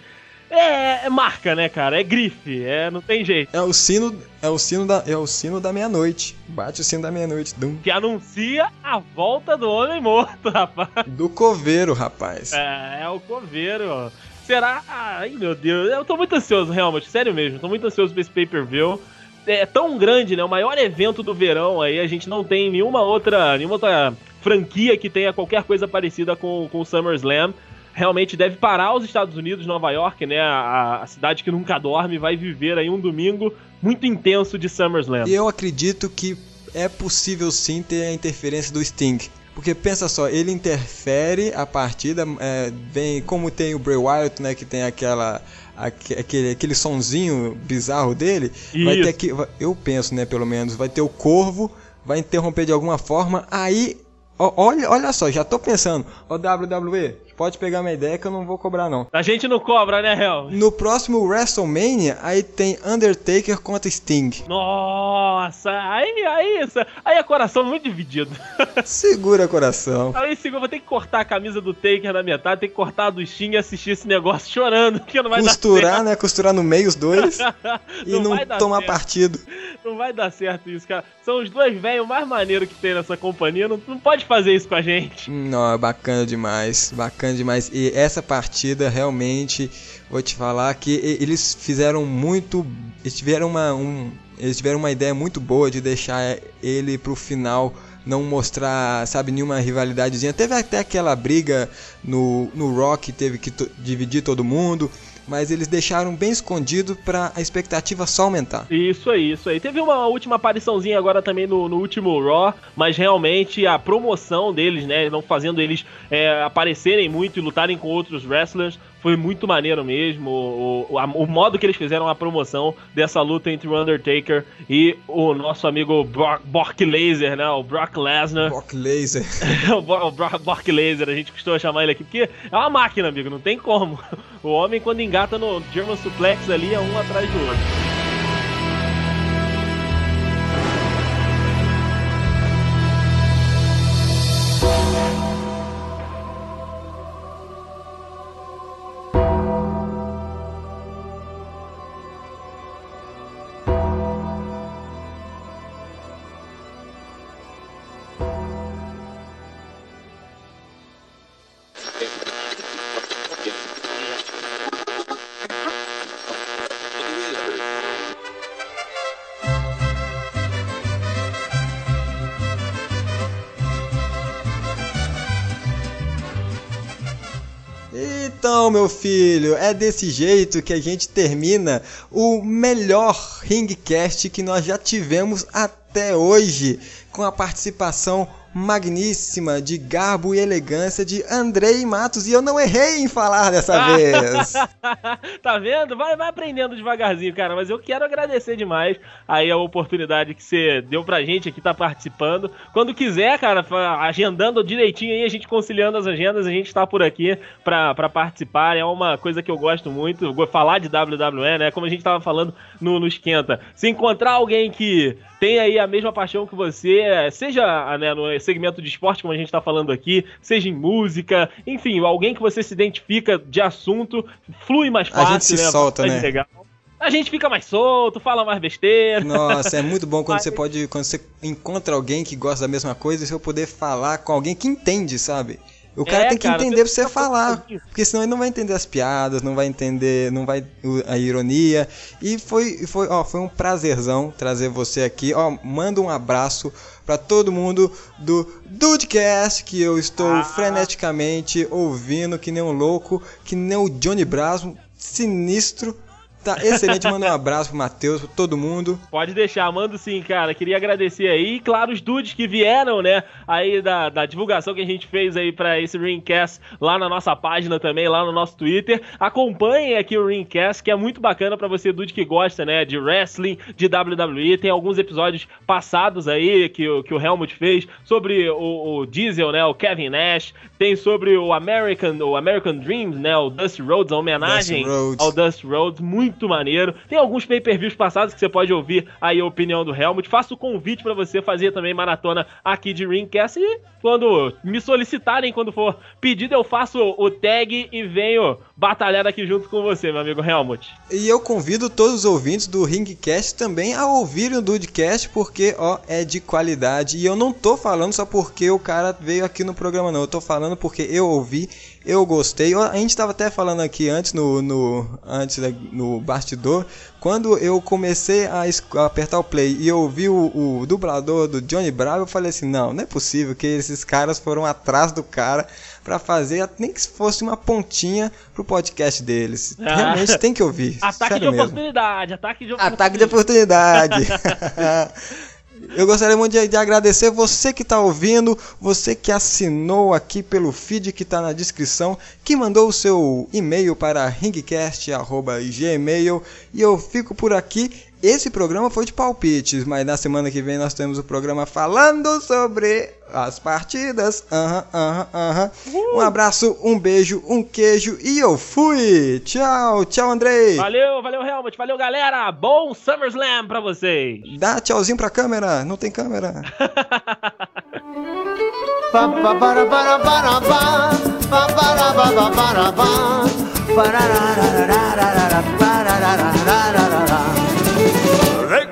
É, é marca, né, cara? É grife, é, não tem jeito. É o sino, é o sino da, é o sino da meia-noite. Bate o sino da meia-noite, dum. Que anuncia a volta do homem morto, rapaz. do coveiro, rapaz. É, é o coveiro, ó. Será? Ai, meu Deus. Eu tô muito ansioso, realmente. Sério mesmo. Tô muito ansioso pra esse pay-per-view. É tão grande, né? O maior evento do verão aí. A gente não tem nenhuma outra, nenhuma outra franquia que tenha qualquer coisa parecida com, com o SummerSlam. Realmente deve parar os Estados Unidos, Nova York, né? A, a cidade que nunca dorme, vai viver aí um domingo muito intenso de SummerSlam. E eu acredito que é possível sim ter a interferência do Sting. Porque pensa só, ele interfere a partida, é, vem como tem o Bray Wyatt, né, que tem aquela aque- aquele, aquele sonzinho bizarro dele, vai Isso. ter que, vai- eu penso, né, pelo menos, vai ter o corvo, vai interromper de alguma forma, aí olha, olha só, já tô pensando, ó WWE, pode pegar minha ideia que eu não vou cobrar não. A gente não cobra, né, Hel? No próximo WrestleMania, aí tem Undertaker contra Sting. Nossa, aí, aí, aí é coração muito dividido. Segura coração. Aí, eu vou ter que cortar a camisa do Taker na metade, ter que cortar a do Sting e assistir esse negócio chorando, que não vai Costurar, né? Costurar no meio os dois e não, dar tomar certo. partido. Não vai dar certo isso, cara. São os dois velhos mais maneiros que tem nessa companhia. Não, não pode fazer isso com a gente. Não, é bacana demais, bacana demais. E essa partida realmente, vou te falar que eles fizeram muito, eles tiveram uma, um, eles tiveram uma ideia muito boa de deixar ele pro final. Não mostrar, sabe, nenhuma rivalidadezinha. Teve até aquela briga no, no Rock, teve que dividir todo mundo. Mas eles deixaram bem escondido pra a expectativa só aumentar. Isso aí, isso aí. Teve uma última apariçãozinha agora também no, no último Raw, mas realmente a promoção deles, né, não fazendo eles é, aparecerem muito e lutarem com outros wrestlers, foi muito maneiro mesmo. O, o, a, o, modo que eles fizeram a promoção dessa luta entre o Undertaker e o nosso amigo Brock, Laser, né? O Brock Lesnar. Brock Laser. o, o Brock, Brock Laser, a gente costuma chamar ele aqui, porque é uma máquina, amigo, não tem como. O homem, quando engata no German Suplex ali, é um atrás do outro. Então, meu filho, é desse jeito que a gente termina o melhor Ringcast que nós já tivemos até hoje, com a participação magníssima de garbo e elegância de Andrei Matos e eu não errei em falar dessa vez. tá vendo? Vai, vai aprendendo devagarzinho, cara. Mas eu quero agradecer demais aí a oportunidade que você deu pra gente aqui tá participando. Quando quiser, cara, agendando direitinho aí, a gente conciliando as agendas, a gente tá por aqui pra, pra participar. É uma coisa que eu gosto muito, falar de WWE, né? Como a gente tava falando no, no Esquenta. Se encontrar alguém que tem aí a mesma paixão que você, seja né, no segmento de esporte, como a gente tá falando aqui, seja em música, enfim, alguém que você se identifica de assunto, flui mais A fácil, gente se né? solta, mais né? legal. A gente fica mais solto, fala mais besteira. Nossa, é muito bom quando Mas- você pode, quando você encontra alguém que gosta da mesma coisa e você poder falar com alguém que entende, sabe? O cara É, tem que cara, entender pra você fica falar, porque senão ele não vai entender as piadas, não vai entender, não vai a ironia. E foi, foi, ó, foi um prazerzão trazer você aqui. Ó, manda um abraço pra todo mundo do Dudecast que eu estou Ah. freneticamente ouvindo que nem um louco, que nem o Johnny Brasmo, sinistro. Tá excelente, manda um abraço pro Matheus, pra todo mundo. Pode deixar, mando sim, cara. Queria agradecer aí, e claro, os dudes que vieram, né, aí da, da divulgação que a gente fez aí pra esse Ringcast lá na nossa página também, lá no nosso Twitter. Acompanhem aqui o Ringcast, que é muito bacana pra você, dude que gosta, né, de wrestling, de WWE. Tem alguns episódios passados aí que, o- que o Helmut fez sobre o, o Diesel, né, o Kevin Nash. Tem sobre o American, o American Dreams, né, o Dusty Rhodes, a homenagem Dusty Rhodes. ao Dusty Rhodes, muito maneiro. Tem alguns pay-per-views passados que você pode ouvir aí a opinião do Helmut. Faço o convite pra você fazer também maratona aqui de Ringcast e quando me solicitarem, quando for pedido, eu faço o tag e venho batalhar aqui junto com você, meu amigo Helmut. E eu convido todos os ouvintes do Ringcast também a ouvirem o Dudecast, porque ó, é de qualidade. E eu não tô falando só porque o cara veio aqui no programa, não. Eu tô falando porque eu ouvi, eu gostei. A gente tava até falando aqui antes no, no, antes no bastidor. Quando eu comecei a, apertar o play e eu ouvi o, o dublador do Johnny Bravo, eu falei assim: não, não é possível que esses caras foram atrás do cara pra fazer, nem que fosse uma pontinha pro podcast deles. Ah. Realmente tem que ouvir. Ataque de mesmo. oportunidade, ataque de oportunidade. Ataque de oportunidade. Eu gostaria muito de, de agradecer você que está ouvindo, você que assinou aqui pelo feed que está na descrição, que mandou o seu e-mail para ringcast.gmail e eu fico por aqui. Esse programa foi de palpites, mas na semana que vem nós temos o programa falando sobre as partidas. Aham, aham, aham. Um abraço, um beijo, um queijo e eu fui! Tchau, tchau, Andrei! Valeu, valeu, Helmut. Valeu, galera. Bom SummerSlam pra vocês. Dá tchauzinho pra câmera, não tem câmera.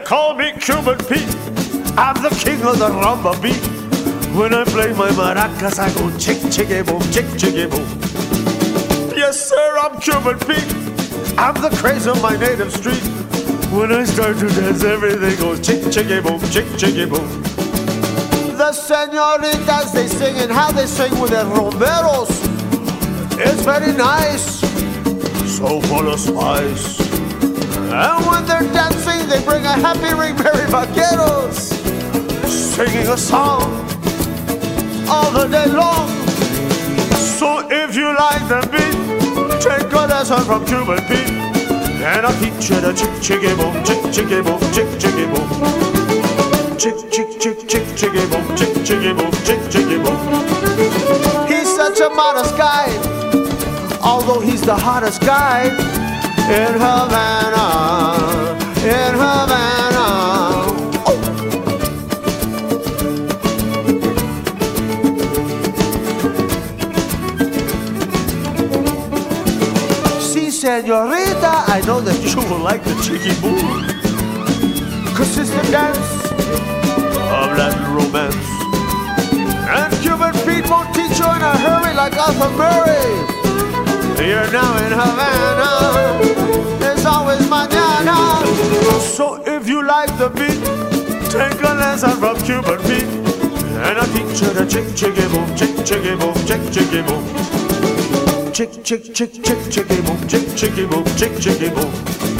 Call me Cuban Pete. I'm the king of the rumba beat. When I play my maracas, I go chick chicky boom, chick chicky boom. Yes, sir, I'm Cuban Pete. I'm the craze of my native street. When I start to dance, everything goes chick chicky boom, chick chicky boom. The senoritas they sing and how they sing with their romperos It's very nice So full of spice. And when they're dancing they bring a happy ring Mary Vaqueros Singing a song. all the day long So if you like the beat, take a lesson from Cuban Pete. And I'll teach you the chick chicky boom, chick chicky boom, chick chicky boom. Chick chick chick chick chicky boom, chick chicky boom, chick chicky boom. He's such a modest guy Although he's the hottest guy In Havana In Havana Si, senorita, I know that you will like the cheeky boom. Cause it's the dance Of Latin romance. And Cuban feet won't teach you in a hurry like Arthur Murray. You're now in Havana. There's always mañana. So if you like the beat, take a lesson from Cuban Pete. And I'll teach you the chick chicky boom, chick chicky boom, chick chicky boom. chick, chick, chick, chick, chicky boom, chick, chicky boom, chick, chicky boom.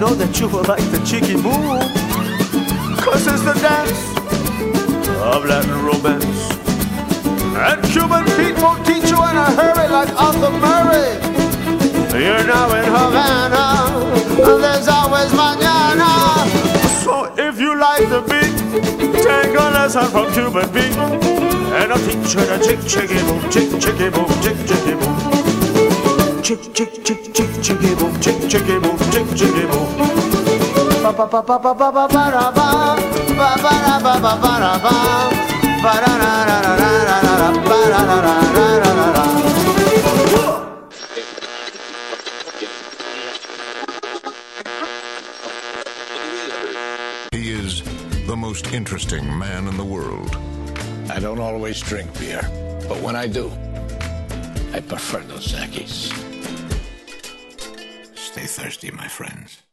Know that you will like the chicky boom. Cause it's the dance of Latin romance. And Cuban Pete won't teach you in a hurry like Arthur Murray. You're now in Havana, and there's always mañana. So if you like the beat, take a lesson from Cuban Pete. And I'll teach you the chick, chicky boom, chick, chicky boom, chick, chicky boom. Chick, chick, chick, chick, chicky boom, chick, chicky boom, chick, chicky boom. Ba ba ba ba ba ba ba ba da ba ba ba da ba ba ba da ba ba da da da da da da da da ba da da da da da da da. He is the most interesting man in the world. I don't always drink beer, but when I do, I prefer Dos Equis. Thirsty, my friends.